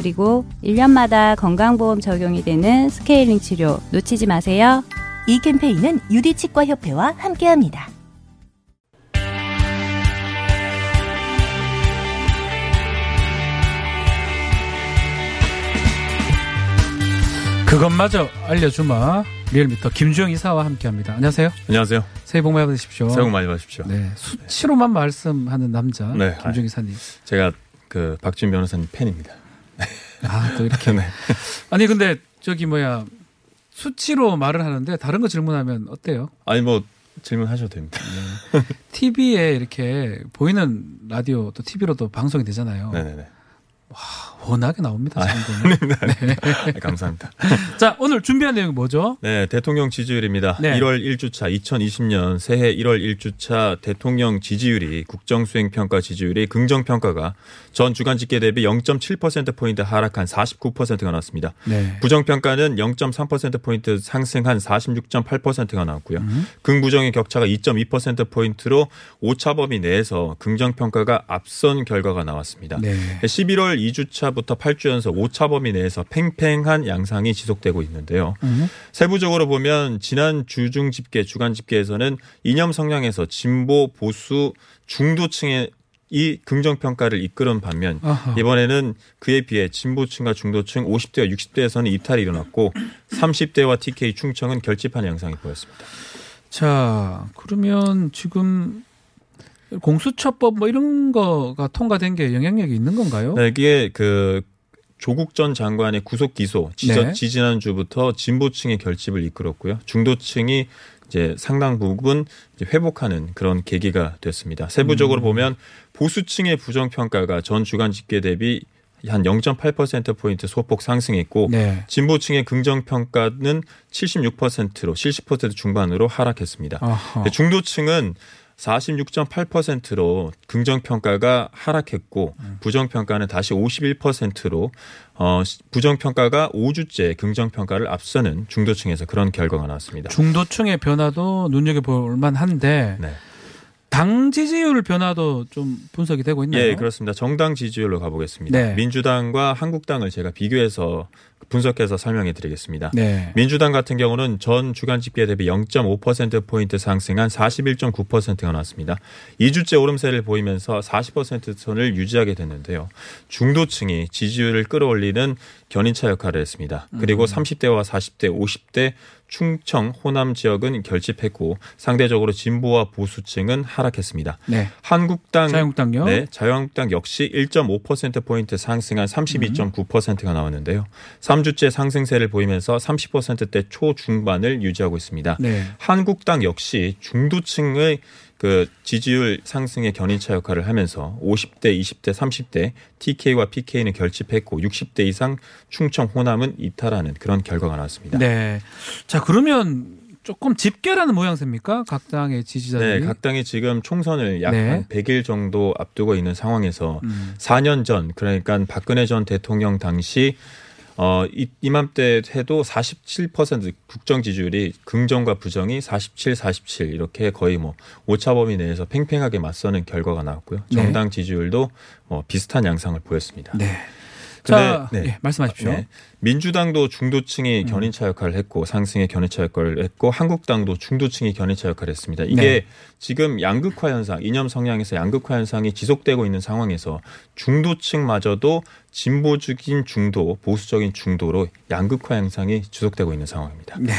Speaker 10: 그리고 1년마다 건강보험 적용이 되는 스케일링 치료 놓치지 마세요.
Speaker 9: 이 캠페인은 유디치과협회와 함께합니다.
Speaker 7: 그것마저 알려주마. 리얼미터 김주영 이사와 함께합니다. 안녕하세요.
Speaker 11: 안녕하세요.
Speaker 7: 새해 복 많이 받으십시오.
Speaker 11: 새해 복 많이 받으십시오.
Speaker 7: 네, 수치로만 말씀하는 남자
Speaker 11: 네.
Speaker 7: 김주영 이사님.
Speaker 11: 제가 그 박진 변호사님 팬입니다.
Speaker 7: 아, 또 이렇게.
Speaker 11: 네.
Speaker 7: 아니 근데 저기 뭐야 수치로 말을 하는데 다른 거 질문하면 어때요?
Speaker 11: 아니 뭐 질문하셔도 됩니다.
Speaker 7: TV에 이렇게 보이는 라디오 또 TV로도 방송이 되잖아요.
Speaker 11: 네네네.
Speaker 7: 워낙에 나옵니다. 지금 보면.
Speaker 11: 네, 감사합니다.
Speaker 7: 자, 오늘 준비한 내용이 뭐죠?
Speaker 11: 네, 대통령 지지율입니다.
Speaker 7: 네.
Speaker 11: 1월 1주차 2020년 새해 1월 1주차 대통령 지지율이 국정수행평가 지지율이 긍정평가가 전 주간 집계 대비 0.7%포인트 하락한 49%가 나왔습니다.
Speaker 7: 네.
Speaker 11: 부정평가는 0.3%포인트 상승한 46.8%가 나왔고요. 긍부정의 격차가 2.2%포인트로 오차 범위 내에서 긍정평가가 앞선 결과가 나왔습니다.
Speaker 7: 네.
Speaker 11: 11월 2주차 부터 8주 연속 오차 범위 내에서 팽팽한 양상이 지속되고 있는데요.
Speaker 7: 음.
Speaker 11: 세부적으로 보면 지난 주중 집계, 주간 집계에서는 이념 성향에서 진보, 보수, 중도층의 이 긍정 평가를 이끌은 반면
Speaker 7: 아하.
Speaker 11: 이번에는 그에 비해 진보층과 중도층 50대와 60대에서는 이탈이 일어났고 30대와 TK 충청은 결집한 양상이 보였습니다.
Speaker 7: 자, 그러면 지금 공수처법 뭐 이런 거가 통과된 게 영향력이 있는 건가요?
Speaker 11: 네, 이게 그 조국 전 장관의 구속 기소
Speaker 7: 네.
Speaker 11: 지지난 주부터 진보층의 결집을 이끌었고요. 중도층이 이제 상당 부분 이제 회복하는 그런 계기가 됐습니다. 세부적으로
Speaker 7: 음.
Speaker 11: 보면 보수층의 부정 평가가 전 주간 집계 대비 한 0.8% 포인트 소폭 상승했고
Speaker 7: 네.
Speaker 11: 진보층의 긍정 평가는 76%로 70% 중반으로 하락했습니다.
Speaker 7: 아하.
Speaker 11: 네, 중도층은 46.8%로 긍정 평가가 하락했고 부정 평가는 다시 51%로 어 부정 평가가 5주째 긍정 평가를 앞서는 중도층에서 그런 결과가 나왔습니다.
Speaker 7: 중도층의 변화도 눈여겨 볼 만한데
Speaker 11: 네.
Speaker 7: 당 지지율 변화도 좀 분석이 되고 있나요?
Speaker 11: 예, 그렇습니다. 정당 지지율로 가보겠습니다.
Speaker 7: 네.
Speaker 11: 민주당과 한국당을 제가 비교해서 분석해서 설명해 드리겠습니다.
Speaker 7: 네.
Speaker 11: 민주당 같은 경우는 전 주간 집계 대비 0.5%포인트 상승한 41.9%가 나왔습니다. 2주째 오름세를 보이면서 40% 선을 유지하게 됐는데요. 중도층이 지지율을 끌어올리는 견인차 역할을 했습니다. 그리고 30대와 40대, 50대 충청, 호남 지역은 결집했고 상대적으로 진보와 보수층은 하락했습니다.
Speaker 7: 네.
Speaker 11: 한국당
Speaker 7: 자유한국당요?
Speaker 11: 네, 자유한국당 역시 1.5% 포인트 상승한 32.9%가 나왔는데요. 3주째 상승세를 보이면서 30%대 초중반을 유지하고 있습니다.
Speaker 7: 네.
Speaker 11: 한국당 역시 중도층의 그 지지율 상승의 견인차 역할을 하면서 50대, 20대, 30대 TK와 PK는 결집했고 60대 이상 충청 호남은 이탈하는 그런 결과가 나왔습니다.
Speaker 7: 네. 자, 그러면 조금 집결하는 모양새입니까? 각 당의 지지자들이.
Speaker 11: 네, 각 당이 지금 총선을 약
Speaker 7: 네.
Speaker 11: 한 100일 정도 앞두고 있는 상황에서
Speaker 7: 음.
Speaker 11: 4년 전 그러니까 박근혜 전 대통령 당시 어 이, 이맘때 해도 47% 국정 지지율이 긍정과 부정이 47, 47 이렇게 거의 뭐 오차 범위 내에서 팽팽하게 맞서는 결과가 나왔고요.
Speaker 7: 네.
Speaker 11: 정당 지지율도 뭐 비슷한 양상을 보였습니다.
Speaker 7: 네. 자,
Speaker 11: 네.
Speaker 7: 예, 말씀하십시오.
Speaker 11: 네. 민주당도
Speaker 7: 음.
Speaker 11: 중도층이 견인차 역할을 했고 상승의 견인차 역할을 했고 한국당도 중도층이 견인차 역할을 했습니다. 이게
Speaker 7: 네.
Speaker 11: 지금 양극화 현상, 이념 성향에서 양극화 현상이 지속되고 있는 상황에서 중도층마저도 진보적인 중도, 보수적인 중도로 양극화 현상이 지속되고 있는 상황입니다.
Speaker 7: 네.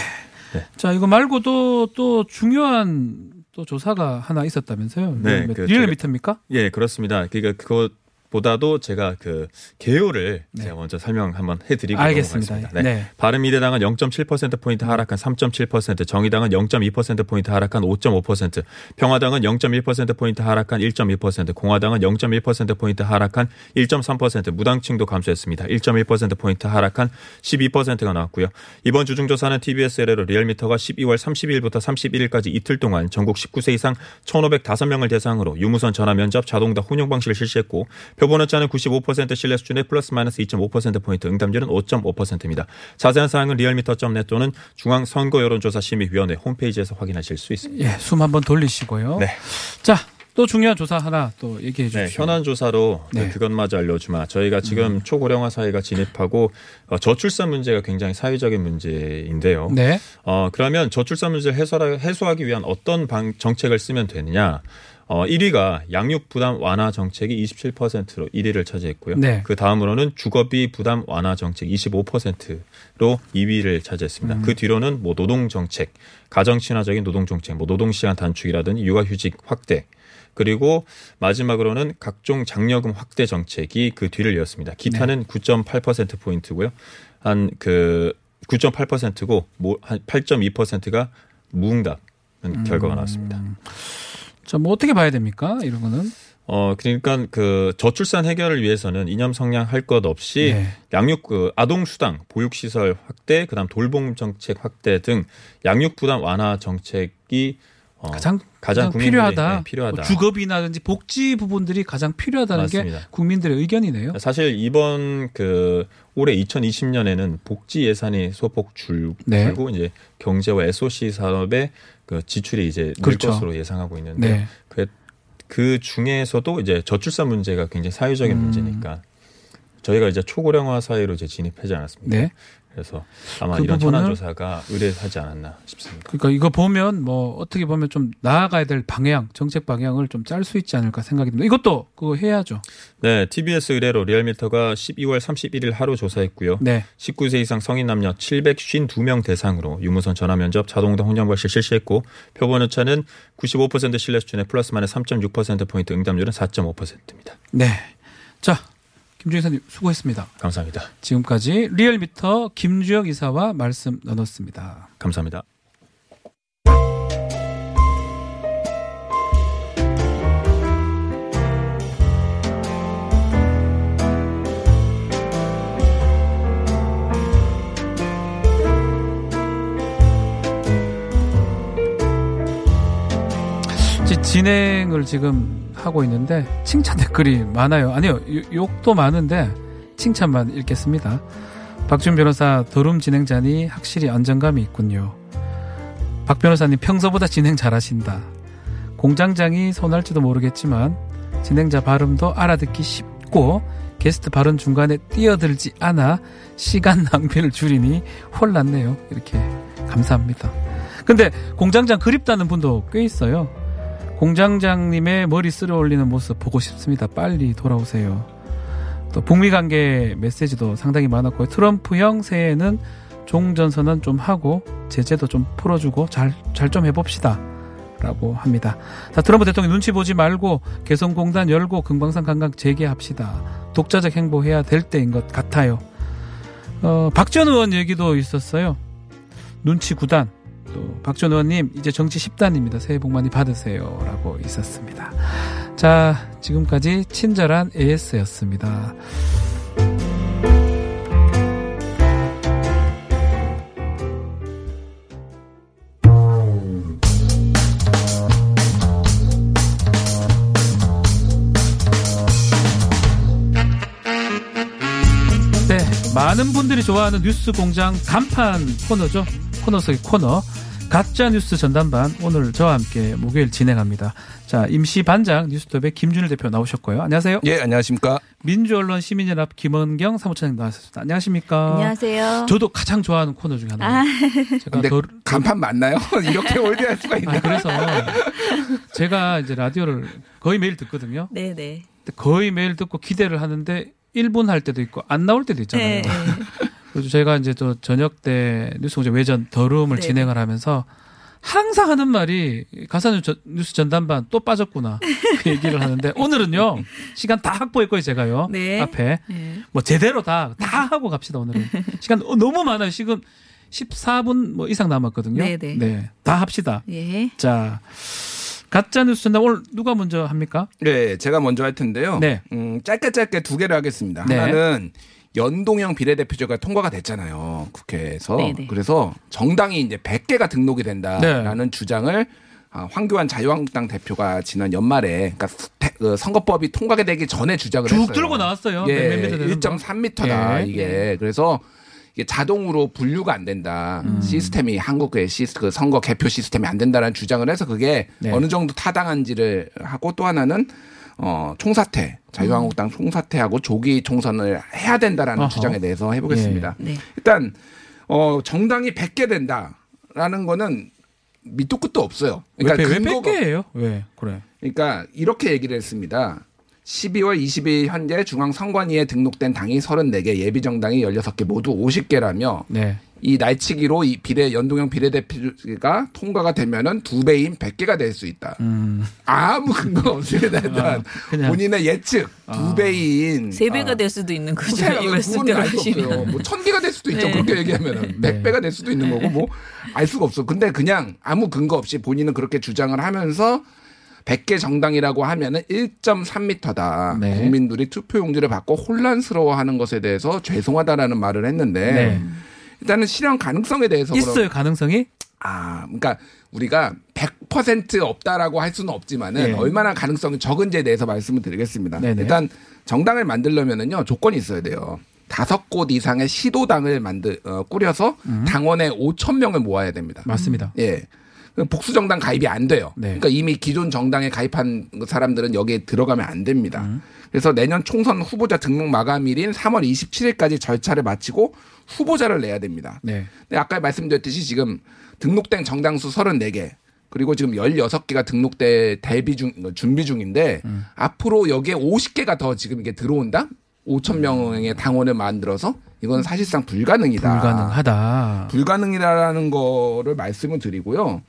Speaker 7: 자, 이거 말고도 또 중요한 또 조사가 하나 있었다면서요?
Speaker 11: 네,
Speaker 7: 몇-
Speaker 11: 그
Speaker 7: 리얼
Speaker 11: 제가-
Speaker 7: 미터입니까?
Speaker 11: 예, 그렇습니다. 그러니까 그것 보다도 제가 그 개요를
Speaker 7: 네.
Speaker 11: 제가 먼저 설명 한번 해드리고
Speaker 7: 알겠습니다.
Speaker 11: 넘어가겠습니다.
Speaker 7: 네.
Speaker 11: 바른미래당은 0.7%포인트 하락한 3.7%, 정의당은 0.2%포인트 하락한 5.5%, 평화당은 0.1%포인트 하락한 1.2%, 공화당은 0.1%포인트 하락한 1.3%, 무당층도 감소했습니다. 1.1%포인트 하락한 12%가 나왔고요. 이번 주중조사는 TBS 의뢰로 리얼미터가 12월 30일부터 31일까지 이틀 동안 전국 19세 이상 1,505명을 대상으로 유무선 전화 면접 자동다 혼용 방식을 실시했고 표본 오차는 95% 신뢰 수준의 플러스 마이너스 2.5%포인트 응답률은 5.5%입니다. 자세한 사항은 리얼미터.net 또는 중앙 선거 여론조사 심의위원회 홈페이지에서 확인하실 수 있습니다.
Speaker 7: 예, 숨 한번 돌리시고요.
Speaker 11: 네.
Speaker 7: 자, 또 중요한 조사 하나 또 얘기해
Speaker 11: 네,
Speaker 7: 주십시오.
Speaker 11: 현안 조사로
Speaker 7: 네.
Speaker 11: 그것마저 알려주마. 저희가 지금 초고령화 사회가 진입하고 어, 저출산 문제가 굉장히 사회적인 문제인데요.
Speaker 7: 네.
Speaker 11: 어, 그러면 저출산 문제를 해소하, 해소하기 위한 어떤 방, 정책을 쓰면 되느냐? 어, 1위가 양육 부담 완화 정책이 27%로 1위를 차지했고요.
Speaker 7: 네.
Speaker 11: 그 다음으로는 주거비 부담 완화 정책 25%로 2위를 차지했습니다.
Speaker 7: 음.
Speaker 11: 그 뒤로는 뭐 노동 정책, 가정 친화적인 노동 정책, 뭐 노동 시간 단축이라든지 육아 휴직 확대, 그리고 마지막으로는 각종 장려금 확대 정책이 그 뒤를 이었습니다. 기타는 9.8% 포인트고요. 한 그 9.8%고 뭐 한 8.2%가 무응답
Speaker 7: 음.
Speaker 11: 결과가 나왔습니다.
Speaker 7: 자, 뭐 어떻게 봐야 됩니까? 이런 거는.
Speaker 11: 어 그러니까 그 저출산 해결을 위해서는 이념 성향 할 것 없이
Speaker 7: 네.
Speaker 11: 양육 그 아동 수당 보육 시설 확대 그다음 돌봄 정책 확대 등 양육 부담 완화 정책이 어,
Speaker 7: 가장
Speaker 11: 가장
Speaker 7: 필요하다.
Speaker 11: 네, 필요하다.
Speaker 7: 뭐 주거비나든지 복지 부분들이 가장 필요하다는 게
Speaker 11: 맞습니다.
Speaker 7: 국민들의 의견이네요.
Speaker 11: 사실 이번 그 올해 2020년에는 복지 예산이 소폭 줄,
Speaker 7: 네.
Speaker 11: 줄고 이제 경제와 SOC 산업의 그 지출이 이제 늘
Speaker 7: 그렇죠.
Speaker 11: 것으로 예상하고 있는데
Speaker 7: 네.
Speaker 11: 그, 그 중에서도 이제 저출산 문제가 굉장히 사회적인
Speaker 7: 음.
Speaker 11: 문제니까 저희가 이제 초고령화 사회로 이제 진입하지 않았습니까?
Speaker 7: 네.
Speaker 11: 그래서 아마
Speaker 7: 그
Speaker 11: 이런 현안 조사가 의뢰하지 않았나 싶습니다.
Speaker 7: 그러니까 이거 보면 뭐 어떻게 보면 좀 나아가야 될 방향, 정책 방향을 좀 짤 수 있지 않을까 생각이 듭니다. 이것도 그거 해야죠.
Speaker 11: 네, TBS 의뢰로 리얼미터가 12월 31일 하루 조사했고요.
Speaker 7: 네.
Speaker 11: 19세 이상 성인 남녀 752명 대상으로 유무선 전화 면접 자동응답 혼용 방식 실시했고 표본 오차는 95% 신뢰 수준의 플러스 마이너스 3.6% 포인트 응답률은 4.5%입니다.
Speaker 7: 네. 자, 김주영 이사님 수고했습니다.
Speaker 11: 감사합니다.
Speaker 7: 지금까지 리얼미터 김주영 이사와 말씀 나눴습니다.
Speaker 11: 감사합니다.
Speaker 7: 지- 진행을 지금 하고 있는데 칭찬 댓글이 많아요. 아니요, 요- 욕도 많은데 칭찬만 읽겠습니다. 박준 변호사 더룸 진행자니 확실히 안정감이 있군요. 박 변호사님 평소보다 진행 잘하신다. 공장장이 손할지도 모르겠지만 진행자 발음도 알아듣기 쉽고 게스트 발언 중간에 뛰어들지 않아 시간 낭비를 줄이니 혼났네요. 이렇게 감사합니다. 근데 공장장 그립다는 분도 꽤 있어요. 공장장님의 머리 쓸어 올리는 모습 보고 싶습니다. 빨리 돌아오세요. 또 북미 관계 메시지도 상당히 많았고요. 트럼프형 새해에는 종전선언 좀 하고 제재도 좀 풀어주고 잘 잘 좀 해봅시다. 라고 합니다. 자, 트럼프 대통령 눈치 보지 말고 개성공단 열고 금강산 관광 재개합시다. 독자적 행보해야 될 때인 것 같아요. 어, 박전 의원 얘기도 있었어요. 눈치 9단. 또 박전 의원님 이제 정치 10단입니다. 새해 복 많이 받으세요 라고 있었습니다. 자, 지금까지 친절한 AS였습니다. 네, 많은 분들이 좋아하는 뉴스 공장 간판 코너죠. 코너 속의 코너. 가짜 뉴스 전담반 오늘 저와 함께 목요일 진행합니다. 자, 임시 반장 뉴스톱의 김준일 대표 나오셨고요. 안녕하세요.
Speaker 12: 예, 안녕하십니까.
Speaker 7: 민주언론 시민연합 김원경 사무처장 나왔습니다. 안녕하십니까.
Speaker 13: 안녕하세요.
Speaker 7: 저도 가장 좋아하는 코너 중에 하나예요.
Speaker 13: 아,
Speaker 7: 제가
Speaker 12: 근데
Speaker 7: 더-
Speaker 12: 간판 맞나요? 이렇게 올드할 수가 있나?
Speaker 7: 아, 그래서 제가 이제 라디오를 거의 매일 듣거든요.
Speaker 13: 네네.
Speaker 7: 근데 거의 매일 듣고 기대를 하는데 1분 할 때도 있고 안 나올 때도 있잖아요.
Speaker 13: 네, 네.
Speaker 7: 그래서 제가 이제 또 저녁 때 뉴스공장 외전 더rum을
Speaker 13: 네.
Speaker 7: 진행을 하면서 항상 하는 말이 가사뉴스 뉴스 전담반 또 빠졌구나 그 얘기를 하는데 오늘은요 시간 다 확보했고요 제가요
Speaker 13: 네.
Speaker 7: 앞에
Speaker 13: 네.
Speaker 7: 뭐 제대로 다다 하고 갑시다 오늘은 시간 너무 많아요 지금 14분 뭐 이상 남았거든요
Speaker 13: 네, 네.
Speaker 7: 네다 합시다
Speaker 13: 예.
Speaker 7: 자 가짜 뉴스 전담 오늘 누가 먼저 합니까
Speaker 12: 네, 제가 먼저 할 텐데요.
Speaker 7: 네.
Speaker 12: 음, 짧게 짧게 두 개를 하겠습니다.
Speaker 7: 네.
Speaker 12: 하나는 연동형 비례대표제가 통과가 됐잖아요. 국회에서.
Speaker 13: 네네.
Speaker 12: 그래서 정당이 이제 100개가 등록이 된다라는
Speaker 7: 네.
Speaker 12: 주장을 아, 황교안 자유한국당 대표가 지난 연말에 그러니까 그 선거법이 통과가 되기 전에 주장을
Speaker 7: 쭉
Speaker 12: 했어요.
Speaker 7: 들고 나왔어요
Speaker 12: 예,
Speaker 7: 몇 미터 되는 거.
Speaker 12: 1.3m다
Speaker 7: 예.
Speaker 12: 이게. 그래서 이게 자동으로 분류가 안 된다.
Speaker 7: 음.
Speaker 12: 시스템이 한국의 시스 그 선거 개표 시스템이 안 된다라는 주장을 해서 그게
Speaker 7: 네.
Speaker 12: 어느 정도 타당한지를 하고 또 하나는 어 총사퇴 자유한국당 총사퇴하고 조기 총선을 해야 된다라는
Speaker 7: 어허.
Speaker 12: 주장에 대해서 해보겠습니다.
Speaker 13: 네.
Speaker 12: 일단 어 정당이 100개 된다라는 거는 밑도 끝도 없어요. 그러니까
Speaker 7: 왜, 왜
Speaker 12: 근거가-
Speaker 7: 100개예요? 왜 그래?
Speaker 12: 그러니까 이렇게 얘기를 했습니다. 12월 20일 현재 중앙선관위에 등록된 당이 34개, 예비정당이 16개, 모두 50개라며
Speaker 7: 네.
Speaker 12: 이 날치기로 이 비례 연동형 비례대표가 통과가 되면은 두 배인 100개가 될 수 있다.
Speaker 7: 음.
Speaker 12: 아무 근거 없습니다. 일단
Speaker 7: 아.
Speaker 12: 본인의 예측 두 배인
Speaker 13: 세 배가
Speaker 12: 아,
Speaker 13: 될 수도 있는 거죠.
Speaker 12: 그거야,
Speaker 13: 이 말씀대로
Speaker 12: 알수 없어요.
Speaker 13: 하시면.
Speaker 12: 뭐천 개가 될 수도 있죠.
Speaker 13: 네.
Speaker 12: 그렇게 얘기하면은
Speaker 7: 네.
Speaker 12: 백 배가 될 수도 있는 거고 뭐 알 수가 없어. 근데 그냥 아무 근거 없이 본인은 그렇게 주장을 하면서 100개 정당이라고 하면은 1.3m다.
Speaker 7: 네.
Speaker 12: 국민들이 투표 용지를 받고 혼란스러워하는 것에 대해서 죄송하다라는 말을 했는데
Speaker 7: 네.
Speaker 12: 일단은 실현 가능성에 대해서 그럼-
Speaker 7: 있어요 가능성이?
Speaker 12: 아, 그러니까 우리가 100% 없다라고 할 수는 없지만은
Speaker 7: 네.
Speaker 12: 얼마나 가능성이 적은지에 대해서 말씀을 드리겠습니다.
Speaker 7: 네네.
Speaker 12: 일단 정당을 만들려면은요 조건이 있어야 돼요. 다섯 곳 이상의 시도당을 만들 어, 꾸려서
Speaker 7: 음.
Speaker 12: 당원에 5천 명을 모아야 됩니다.
Speaker 7: 맞습니다.
Speaker 12: 예. 복수 정당 가입이 안 돼요.
Speaker 7: 네.
Speaker 12: 그러니까 이미 기존 정당에 가입한 사람들은 여기에 들어가면 안 됩니다.
Speaker 7: 음.
Speaker 12: 그래서 내년 총선 후보자 등록 마감일인 3월 27일까지 절차를 마치고 후보자를 내야 됩니다.
Speaker 7: 네.
Speaker 12: 네, 아까 말씀드렸듯이 지금 등록된 정당 수 34개 그리고 지금 16개가 등록돼 대비 중 준비 중인데
Speaker 7: 음.
Speaker 12: 앞으로 여기에 50개가 더 지금 이게 들어온다? 5천 명의 당원을 만들어서 이건 사실상 불가능이다.
Speaker 7: 불가능하다.
Speaker 12: 불가능이라는 거를 말씀을 드리고요.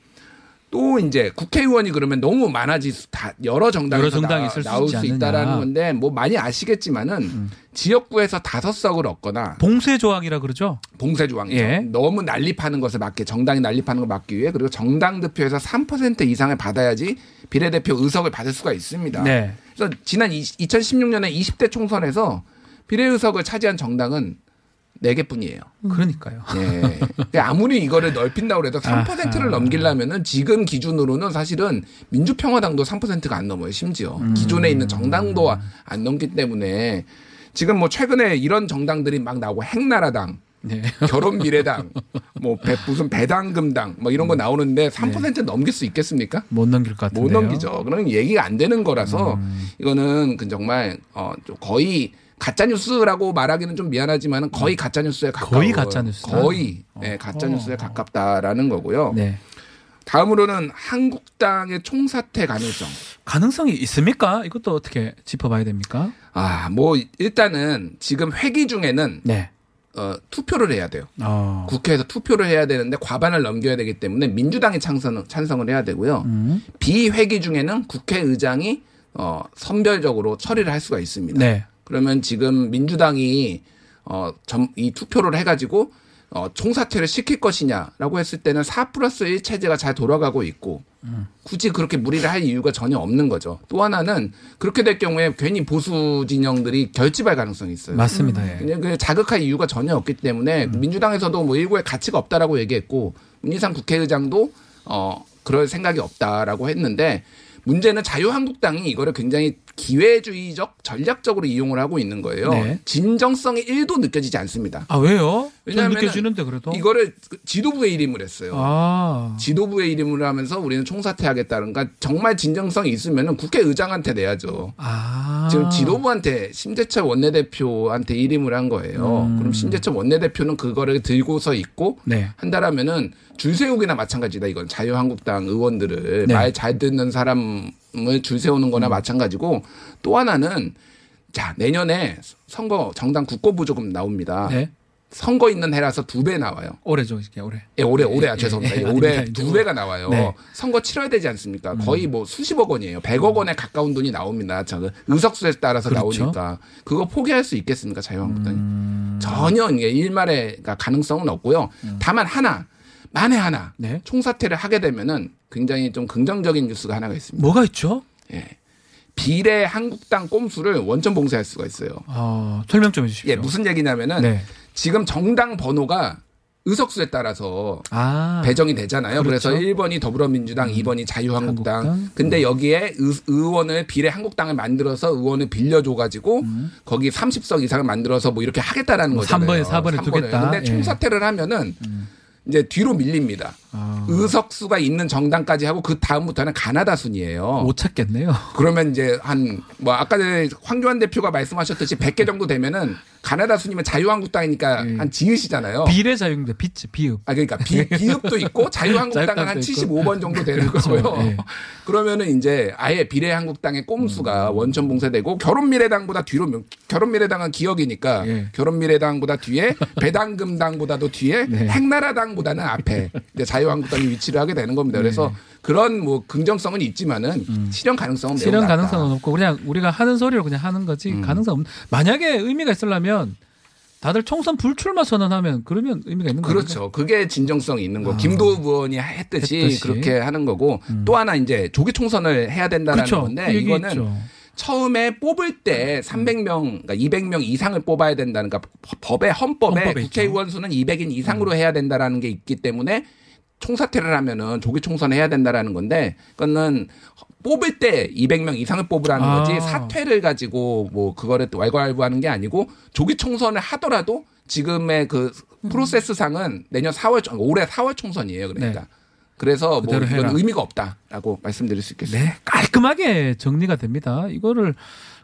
Speaker 12: 또 이제 국회의원이 그러면 너무 많아지 다 여러 정당에서
Speaker 7: 여러 정당이
Speaker 12: 나,
Speaker 7: 있을 수
Speaker 12: 나올 수.
Speaker 7: 음.
Speaker 12: 있다라는 건데 뭐 많이 아시겠지만은 지역구에서 다섯 석을 얻거나
Speaker 7: 봉쇄 조항이라 그러죠?
Speaker 12: 봉쇄 조항이죠.
Speaker 7: 예.
Speaker 12: 너무 난립하는 것을 막기 정당이 난립하는 걸 막기 위해 그리고 정당 득표에서 3% 이상을 받아야지 비례대표 의석을 받을 수가 있습니다.
Speaker 7: 네.
Speaker 12: 그래서 지난 2016년에 20대 총선에서 비례의석을 차지한 정당은 4개뿐이에요.
Speaker 7: 그러니까요.
Speaker 12: 예. 근데 아무리 이거를 넓힌다고 해도 3%를
Speaker 7: 아하.
Speaker 12: 넘기려면은 지금 기준으로는 사실은 민주평화당도 3%가 안 넘어요. 심지어
Speaker 7: 음.
Speaker 12: 기존에 있는 정당도 안 넘기 때문에 지금 뭐 최근에 이런 정당들이 막 나오고 핵나라당,
Speaker 7: 네.
Speaker 12: 결혼 미래당, 뭐 배- 무슨 배당금당 뭐 이런 거 나오는데 3% 넘길 수 있겠습니까?
Speaker 7: 못 넘길 것 같은데요.
Speaker 12: 못 넘기죠. 그러면 얘기가 안 되는 거라서
Speaker 7: 음.
Speaker 12: 이거는 그 정말 어, 좀 거의 가짜 뉴스라고 말하기는 좀 미안하지만 거의 가짜 뉴스에 가까워.
Speaker 7: 거의 가짜 뉴스다?
Speaker 12: 거의 네, 가짜 뉴스에 가깝다라는 거고요.
Speaker 7: 네.
Speaker 12: 다음으로는 한국당의 총사퇴 가능성.
Speaker 7: 가능성이 있습니까? 이것도 어떻게 짚어봐야 됩니까?
Speaker 12: 아, 뭐 일단은 지금 회기 중에는
Speaker 7: 네.
Speaker 12: 어, 투표를 해야 돼요.
Speaker 7: 어.
Speaker 12: 국회에서 투표를 해야 되는데 과반을 넘겨야 되기 때문에 민주당이 찬성, 찬성을 해야 되고요.
Speaker 7: 음.
Speaker 12: 비회기 중에는 국회의장이 어, 선별적으로 처리를 할 수가 있습니다.
Speaker 7: 네.
Speaker 12: 그러면 지금 민주당이 어, 점, 이 투표를 해가지고 어, 총사퇴를 시킬 것이냐라고 했을 때는 4 플러스 1 체제가 잘 돌아가고 있고 굳이 그렇게 무리를 할 이유가 전혀 없는 거죠. 또 하나는 그렇게 될 경우에 괜히 보수 진영들이 결집할 가능성이 있어요.
Speaker 7: 맞습니다. 예.
Speaker 12: 그냥 그 자극할 이유가 전혀 없기 때문에 민주당에서도 뭐 일고의 가치가 없다라고 얘기했고 문희상 국회의장도 어 그럴 생각이 없다라고 했는데 문제는 자유한국당이 이거를 굉장히 기회주의적 전략적으로 이용을 하고 있는 거예요.
Speaker 7: 네.
Speaker 12: 진정성이 1도 느껴지지 않습니다.
Speaker 7: 아 왜요? 좀
Speaker 12: 왜냐하면
Speaker 7: 느껴지는데 그래도.
Speaker 12: 이거를 그 지도부의 일임을 했어요.
Speaker 7: 아.
Speaker 12: 지도부의 이름을 하면서 우리는 총사퇴하겠다는 가 정말 진정성이 있으면은 국회의장한테 내야죠.
Speaker 7: 아.
Speaker 12: 지금 지도부한테 심재철 원내대표한테 이름을 한 거예요.
Speaker 7: 음.
Speaker 12: 그럼 심재철 원내대표는 그거를 들고서 있고
Speaker 7: 네.
Speaker 12: 한다라면은 줄 세우기나 마찬가지다. 이건 자유한국당 의원들을
Speaker 7: 네.
Speaker 12: 말잘 듣는 사람을 줄 세우는 거나 마찬가지고 또 하나는 자, 내년에 선거 정당 국고부조금 나옵니다.
Speaker 7: 네.
Speaker 12: 선거 있는 해라서 두 배 나와요.
Speaker 7: 올해죠, 이게 올해.
Speaker 12: 예, 올해 올해 아
Speaker 7: 예,
Speaker 12: 죄송합니다.
Speaker 7: 예,
Speaker 12: 예. 올해 두 배가 나와요.
Speaker 7: 네. 음.
Speaker 12: 선거 치러야 되지 않습니까? 거의 뭐 수십억 원이에요. 100억 원에 가까운 돈이 나옵니다. 저 의석수에 따라서
Speaker 7: 그렇죠.
Speaker 12: 나오니까 그거 포기할 수 있겠습니까? 자유한국당이
Speaker 7: 음.
Speaker 12: 전혀 이게 일말의 가능성은 없고요. 다만 하나 만에 하나
Speaker 7: 네.
Speaker 12: 총사퇴를 하게 되면은 굉장히 좀 긍정적인 뉴스가 하나가 있습니다.
Speaker 7: 뭐가 있죠?
Speaker 12: 예. 비례 한국당 꼼수를 원천 봉쇄할 수가 있어요.
Speaker 7: 어, 설명 좀 해주십시오.
Speaker 12: 예, 무슨 얘기냐면은
Speaker 7: 네.
Speaker 12: 지금 정당 번호가 의석수에 따라서
Speaker 7: 아.
Speaker 12: 배정이 되잖아요. 그래서
Speaker 7: 그렇죠.
Speaker 12: 1번이 더불어민주당, 2번이 자유한국당.
Speaker 7: 한국당.
Speaker 12: 근데 여기에 의, 의원을 비례 한국당을 만들어서 의원을 빌려줘 가지고 거기 30석 이상을 만들어서 뭐 이렇게 하겠다라는
Speaker 7: 음. 뭐
Speaker 12: 거잖아요.
Speaker 7: 3번에 4번에
Speaker 12: 3번을.
Speaker 7: 두겠다.
Speaker 12: 근데
Speaker 7: 예. 음.
Speaker 12: 총사퇴를 하면은 이제 뒤로 밀립니다.
Speaker 7: 아.
Speaker 12: 의석수가 있는 정당까지 하고 그 다음부터는 가나다 순이에요.
Speaker 7: 못 찾겠네요.
Speaker 12: 그러면 이제 한 뭐 아까 전에 황교안 대표가 말씀하셨듯이 100개 정도 되면은 가나다 순이면 자유한국당이니까 한 지읒이잖아요.
Speaker 7: 비례 비츠 비읍.
Speaker 12: 아 그러니까 비, 비읍도 있고 자유한국당은 한
Speaker 7: 자유한국당도
Speaker 12: 75번 정도 되는
Speaker 7: 그렇죠.
Speaker 12: 거고요.
Speaker 7: 예.
Speaker 12: 그러면은 이제 아예 비례 한국당의 꼼수가
Speaker 7: 음.
Speaker 12: 원천 봉쇄되고 결혼미래당보다 뒤로 명- 결혼미래당은 기억이니까
Speaker 7: 예.
Speaker 12: 결혼미래당보다 뒤에 배당금당보다도 뒤에
Speaker 7: 네.
Speaker 12: 핵나라당보다는 앞에 이제 자유한국당이 위치를 하게 되는 겁니다. 그래서 그런 뭐 긍정성은 있지만은 실현 가능성은 매우
Speaker 7: 음. 실현
Speaker 12: 낮다.
Speaker 7: 가능성은 없고 그냥 우리가 하는 소리를 그냥 하는 거지
Speaker 12: 음.
Speaker 7: 가능성 없는. 만약에 의미가 있으려면 다들 총선 불출마 선언하면 그러면 의미가 있는 거죠.
Speaker 12: 그렇죠. 그게 진정성이 있는 거.
Speaker 7: 아.
Speaker 12: 김도우 의원이 했듯이,
Speaker 7: 했듯이.
Speaker 12: 그렇게 하는 거고 또 하나 이제 조기 총선을 해야 된다는
Speaker 7: 그렇죠.
Speaker 12: 건데
Speaker 7: 그
Speaker 12: 이거는
Speaker 7: 있죠.
Speaker 12: 처음에 뽑을 때 300명, 그러니까 200명 이상을 뽑아야 된다는 그러니까 법에 헌법에
Speaker 7: 헌법에
Speaker 12: 국회의원 수는 200인 이상으로 해야 된다라는 게 있기 때문에 총사퇴를 하면은 조기 총선을 해야 된다라는 건데 그거는 뽑을 때 200명 이상을 뽑으라는
Speaker 7: 아.
Speaker 12: 거지 사퇴를 가지고 뭐 그거를 또 왈가왈부하는 게 아니고 조기 총선을 하더라도 지금의 그 프로세스 상은 내년 4월 총- 올해 4월 총선이에요. 그러니까.
Speaker 7: 네.
Speaker 12: 그래서 뭐 이건
Speaker 7: 해라.
Speaker 12: 의미가 없다라고 말씀드릴 수 있겠습니다.
Speaker 7: 네, 깔끔하게 정리가 됩니다. 이거를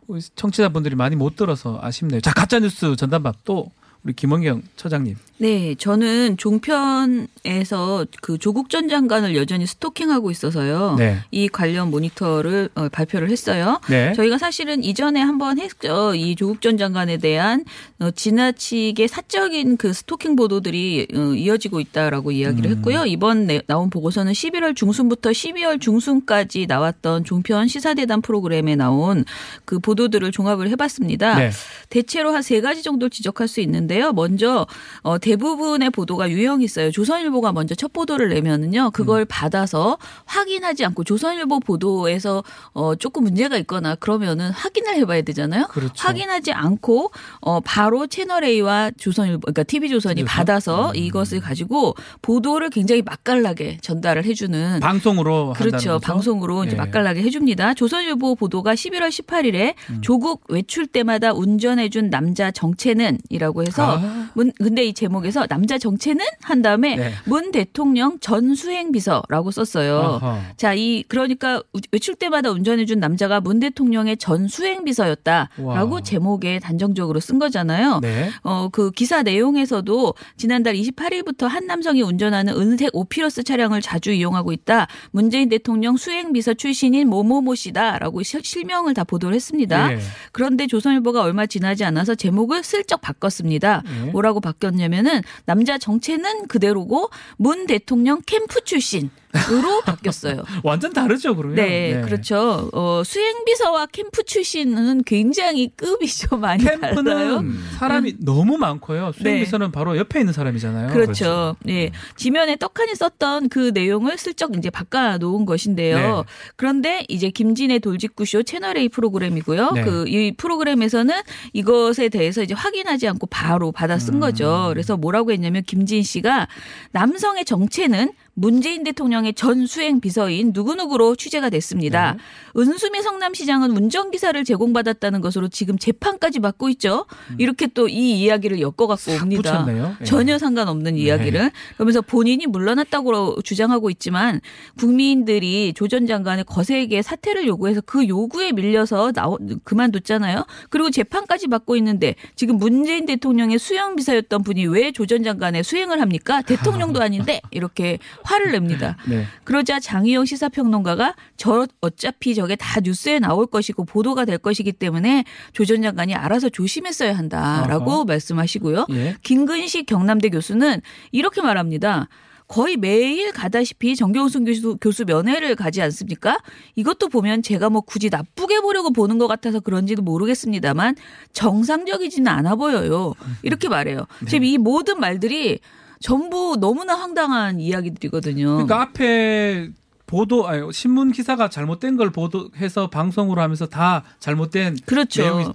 Speaker 7: 우리 청취자분들이 많이 못 들어서 아쉽네요. 자, 가짜 뉴스 전담반 또 우리 김원경 처장님.
Speaker 13: 네, 저는 종편에서 그 조국 전 장관을 여전히 스토킹하고 있어서요.
Speaker 7: 네.
Speaker 13: 이 관련 모니터를 어, 발표를 했어요.
Speaker 7: 네.
Speaker 13: 저희가 사실은 이전에 한번 했죠. 이 조국 전 장관에 대한 어, 지나치게 사적인 그 스토킹 보도들이 어, 이어지고 있다라고 이야기를
Speaker 7: 음.
Speaker 13: 했고요. 이번 내- 나온 보고서는 11월 중순부터 12월 중순까지 나왔던 종편 시사대담 프로그램에 나온 그 보도들을 종합을 해봤습니다.
Speaker 7: 네.
Speaker 13: 대체로 한 세 가지 정도 지적할 수 있는데요. 먼저 어, 대부분의 보도가 유형이 있어요. 조선일보가 먼저 첫 보도를 내면은요,
Speaker 7: 음.
Speaker 13: 그걸 받아서 확인하지 않고 조선일보 보도에서 어, 조금 문제가 있거나 그러면은 확인을 해봐야 되잖아요.
Speaker 7: 그렇죠.
Speaker 13: 확인하지 않고 어, 바로 채널 A와 조선일보, 그러니까 TV 조선이
Speaker 7: 그래서?
Speaker 13: 받아서
Speaker 7: 음.
Speaker 13: 이것을 가지고 보도를 굉장히 맛깔나게 전달을 해주는
Speaker 7: 방송으로
Speaker 13: 그렇죠. 방송으로 이제
Speaker 7: 예.
Speaker 13: 맛깔나게 해줍니다. 조선일보 보도가 11월 18일에 조국 외출 때마다 운전해준 남자 정체는이라고 해서
Speaker 7: 아.
Speaker 13: 문- 근데 이 제목이 제목에서 남자 정체는 한 다음에
Speaker 7: 네.
Speaker 13: 문 대통령 전 수행 비서라고 썼어요.
Speaker 7: 아하.
Speaker 13: 자, 이 그러니까 우- 외출 때마다 운전해 준 남자가 문 대통령의 전 수행 비서였다라고
Speaker 7: 와.
Speaker 13: 제목에 단정적으로 쓴 거잖아요.
Speaker 7: 네.
Speaker 13: 어, 그 기사 내용에서도 지난달 28일부터 한 남성이 운전하는 은색 오피러스 차량을 자주 이용하고 있다. 문재인 대통령 수행 비서 출신인 모모모 씨다라고 시- 실명을 다 보도를 했습니다.
Speaker 7: 예.
Speaker 13: 그런데 조선일보가 얼마 지나지 않아서 제목을 슬쩍 바꿨습니다.
Speaker 7: 예.
Speaker 13: 뭐라고 바뀌었냐면 은 남자 정체는 그대로고 문 대통령 캠프 출신 으로 바뀌었어요.
Speaker 7: 완전 다르죠, 그러면.
Speaker 13: 네, 그렇죠. 어, 수행비서와 캠프 출신은 굉장히 급이 좀 많이 달라요.
Speaker 7: 캠프는 사람이 너무 많고요.
Speaker 13: 네.
Speaker 7: 수행비서는 바로 옆에 있는 사람이잖아요.
Speaker 13: 그렇죠. 예. 지면에 떡하니 썼던 그 내용을 슬쩍 이제 바꿔 놓은 것인데요.
Speaker 7: 네.
Speaker 13: 그런데 이제 김진의 돌직구쇼 채널A 프로그램이고요.
Speaker 7: 네.
Speaker 13: 그이 프로그램에서는 이것에 대해서 이제 확인하지 않고 바로 받아 쓴
Speaker 7: 음.
Speaker 13: 거죠. 그래서 뭐라고 했냐면 김진 씨가 남성의 정체는 문재인 대통령의 전 수행 비서인 누구누구로 취재가 됐습니다.
Speaker 7: 네.
Speaker 13: 은수미 성남시장은 운전기사를 제공받았다는 것으로 지금 재판까지 받고 있죠. 이렇게 또 이 이야기를 엮어갖고 옵니다.
Speaker 7: 음. 예.
Speaker 13: 전혀 상관없는 이야기를. 그러면서 본인이 물러났다고 주장하고 있지만 국민들이 조 전 장관의 거세게 사퇴를 요구해서 그 요구에 밀려서 나오, 그만뒀잖아요. 그리고 재판까지 받고 있는데 지금 문재인 대통령의 수영 비서였던 분이 왜 조 전 장관의 수행을 합니까? 대통령도 아닌데 이렇게 화를 냅니다.
Speaker 7: 네.
Speaker 13: 그러자 장희영 시사평론가가 저 어차피 저게 다 뉴스에 나올 것이고 보도가 될 것이기 때문에 조 전 장관이 알아서 조심했어야 한다라고
Speaker 7: 어허.
Speaker 13: 말씀하시고요.
Speaker 7: 예.
Speaker 13: 김근식 경남대 교수는 이렇게 말합니다. 거의 매일 가다시피 정경순 교수, 교수 면회를 가지 않습니까? 이것도 보면 제가 뭐 굳이 나쁘게 보려고 보는 것 같아서 그런지도 모르겠습니다만 정상적이지는 않아 보여요. 이렇게 말해요. 지금 이 모든 말들이 전부 너무나 황당한 이야기들이거든요.
Speaker 7: 그러니까 앞에 보도 아니 신문 기사가 잘못된 걸 보도해서 방송으로 하면서 다 잘못된
Speaker 13: 그렇죠.
Speaker 7: 내용이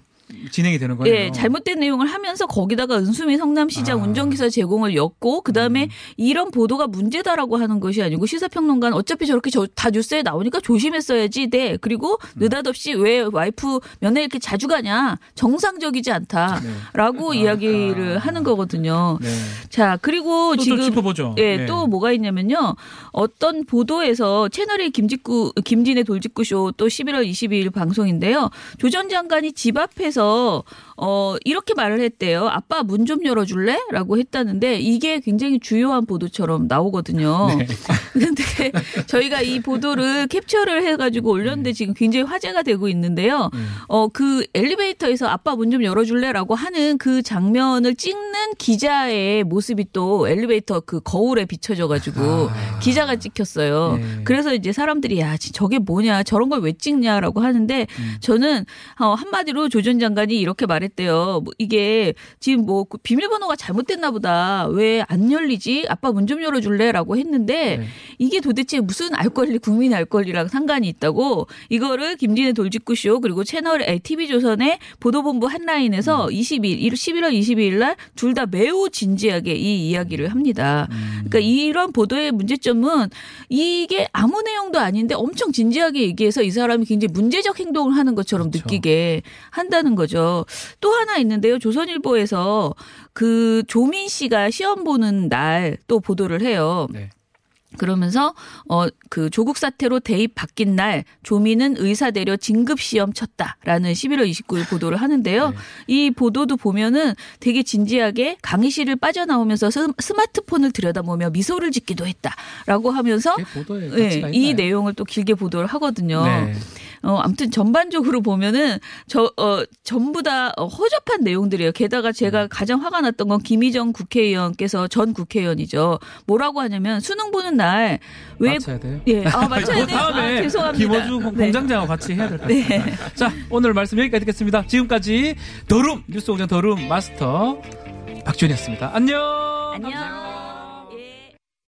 Speaker 7: 진행이 되는 거네요.
Speaker 13: 예, 잘못된 내용을 하면서 거기다가 은수미 성남시장
Speaker 7: 아.
Speaker 13: 운전기사 제공을 엮고 그 다음에 이런 보도가 문제다라고 하는 것이 아니고 시사평론가는 어차피 저렇게 저, 다 뉴스에 나오니까 조심했어야지. 네. 그리고 느닷없이 왜 와이프 면회 이렇게 자주 가냐. 정상적이지 않다라고 이야기를 하는 거거든요.
Speaker 7: 네.
Speaker 13: 자, 그리고
Speaker 7: 또좀
Speaker 13: 지금
Speaker 7: 짚어보죠.
Speaker 13: 예,
Speaker 7: 네.
Speaker 13: 또 뭐가 있냐면요. 어떤 보도에서 채널의 김직구 김진의 돌직구 쇼 또 11월 22일 방송인데요. 조 전 장관이 집 앞에서 통해서 어 이렇게 말을 했대요. 아빠 문 좀 열어 줄래?라고 했다는데 이게 굉장히 주요한 보도처럼 나오거든요.
Speaker 7: 네.
Speaker 13: 근데 저희가 이 보도를 캡처를 해 가지고 올렸는데 지금 굉장히 화제가 되고 있는데요. 어 그 엘리베이터에서 아빠 문 좀 열어 줄래 라고 하는 그 장면을 찍는 기자의 모습이 또 엘리베이터 그 거울에 비춰져 가지고 기자가 찍혔어요.
Speaker 7: 네.
Speaker 13: 그래서 이제 사람들이 야, 지- 저게 뭐냐, 저런 걸 왜 찍냐라고 하는데 저는 어, 한마디로 조 전 장관이 이렇게 말했 대요. 뭐 이게 지금 뭐 그 비밀번호가 잘못됐나 보다. 왜 안 열리지? 아빠 문 좀 열어줄래 라고 했는데
Speaker 7: 네.
Speaker 13: 이게 도대체 무슨 알 권리, 국민 알 권리랑 상관이 있다고 이거를 김진애 돌직구 쇼 그리고 채널 A, TV조선의 보도본부 한라인에서 20일, 11월 22일 날 둘 다 매우 진지하게 이 이야기를 합니다. 그러니까 이런 보도의 문제점은 이게 아무 내용도 아닌데 엄청 진지하게 얘기해서 이 사람이 굉장히 문제적 행동을 하는 것처럼 느끼게 한다는 거죠. 또 하나 있는데요. 조선일보에서 그 조민 씨가 시험 보는 날 또 보도를 해요.
Speaker 7: 네.
Speaker 13: 그러면서 어 그 조국 사태로 대입 바뀐 날 조민은 의사 대려 진급 시험 쳤다라는 11월 29일 보도를 하는데요.
Speaker 7: 네.
Speaker 13: 이 보도도 보면은 되게 진지하게 강의실을 빠져나오면서 스- 스마트폰을 들여다보며 미소를 짓기도 했다라고 하면서 네, 이? 내용을 또 길게 보도를 하거든요.
Speaker 7: 네.
Speaker 13: 어, 아무튼 전반적으로 보면은 저, 어, 전부 다 어, 허접한 내용들이에요. 게다가
Speaker 7: 음.
Speaker 13: 제가 가장 화가 났던 건 김희정 국회의원께서 전 국회의원이죠. 뭐라고 하냐면 수능 보는 날 왜.
Speaker 7: 맞춰야 돼요.
Speaker 13: 예, 아, 맞춰야
Speaker 7: 그
Speaker 13: 돼요.
Speaker 7: 다음에
Speaker 13: 아, 죄송합니다.
Speaker 7: 김호주 공-
Speaker 13: 네.
Speaker 7: 공장장하고 같이 해야 될것
Speaker 13: 네.
Speaker 7: 같아요. 자, 오늘 말씀 여기까지 듣겠습니다. 지금까지 더룸 뉴스 공장 더룸 마스터 박준이었습니다. 안녕.
Speaker 13: 안녕.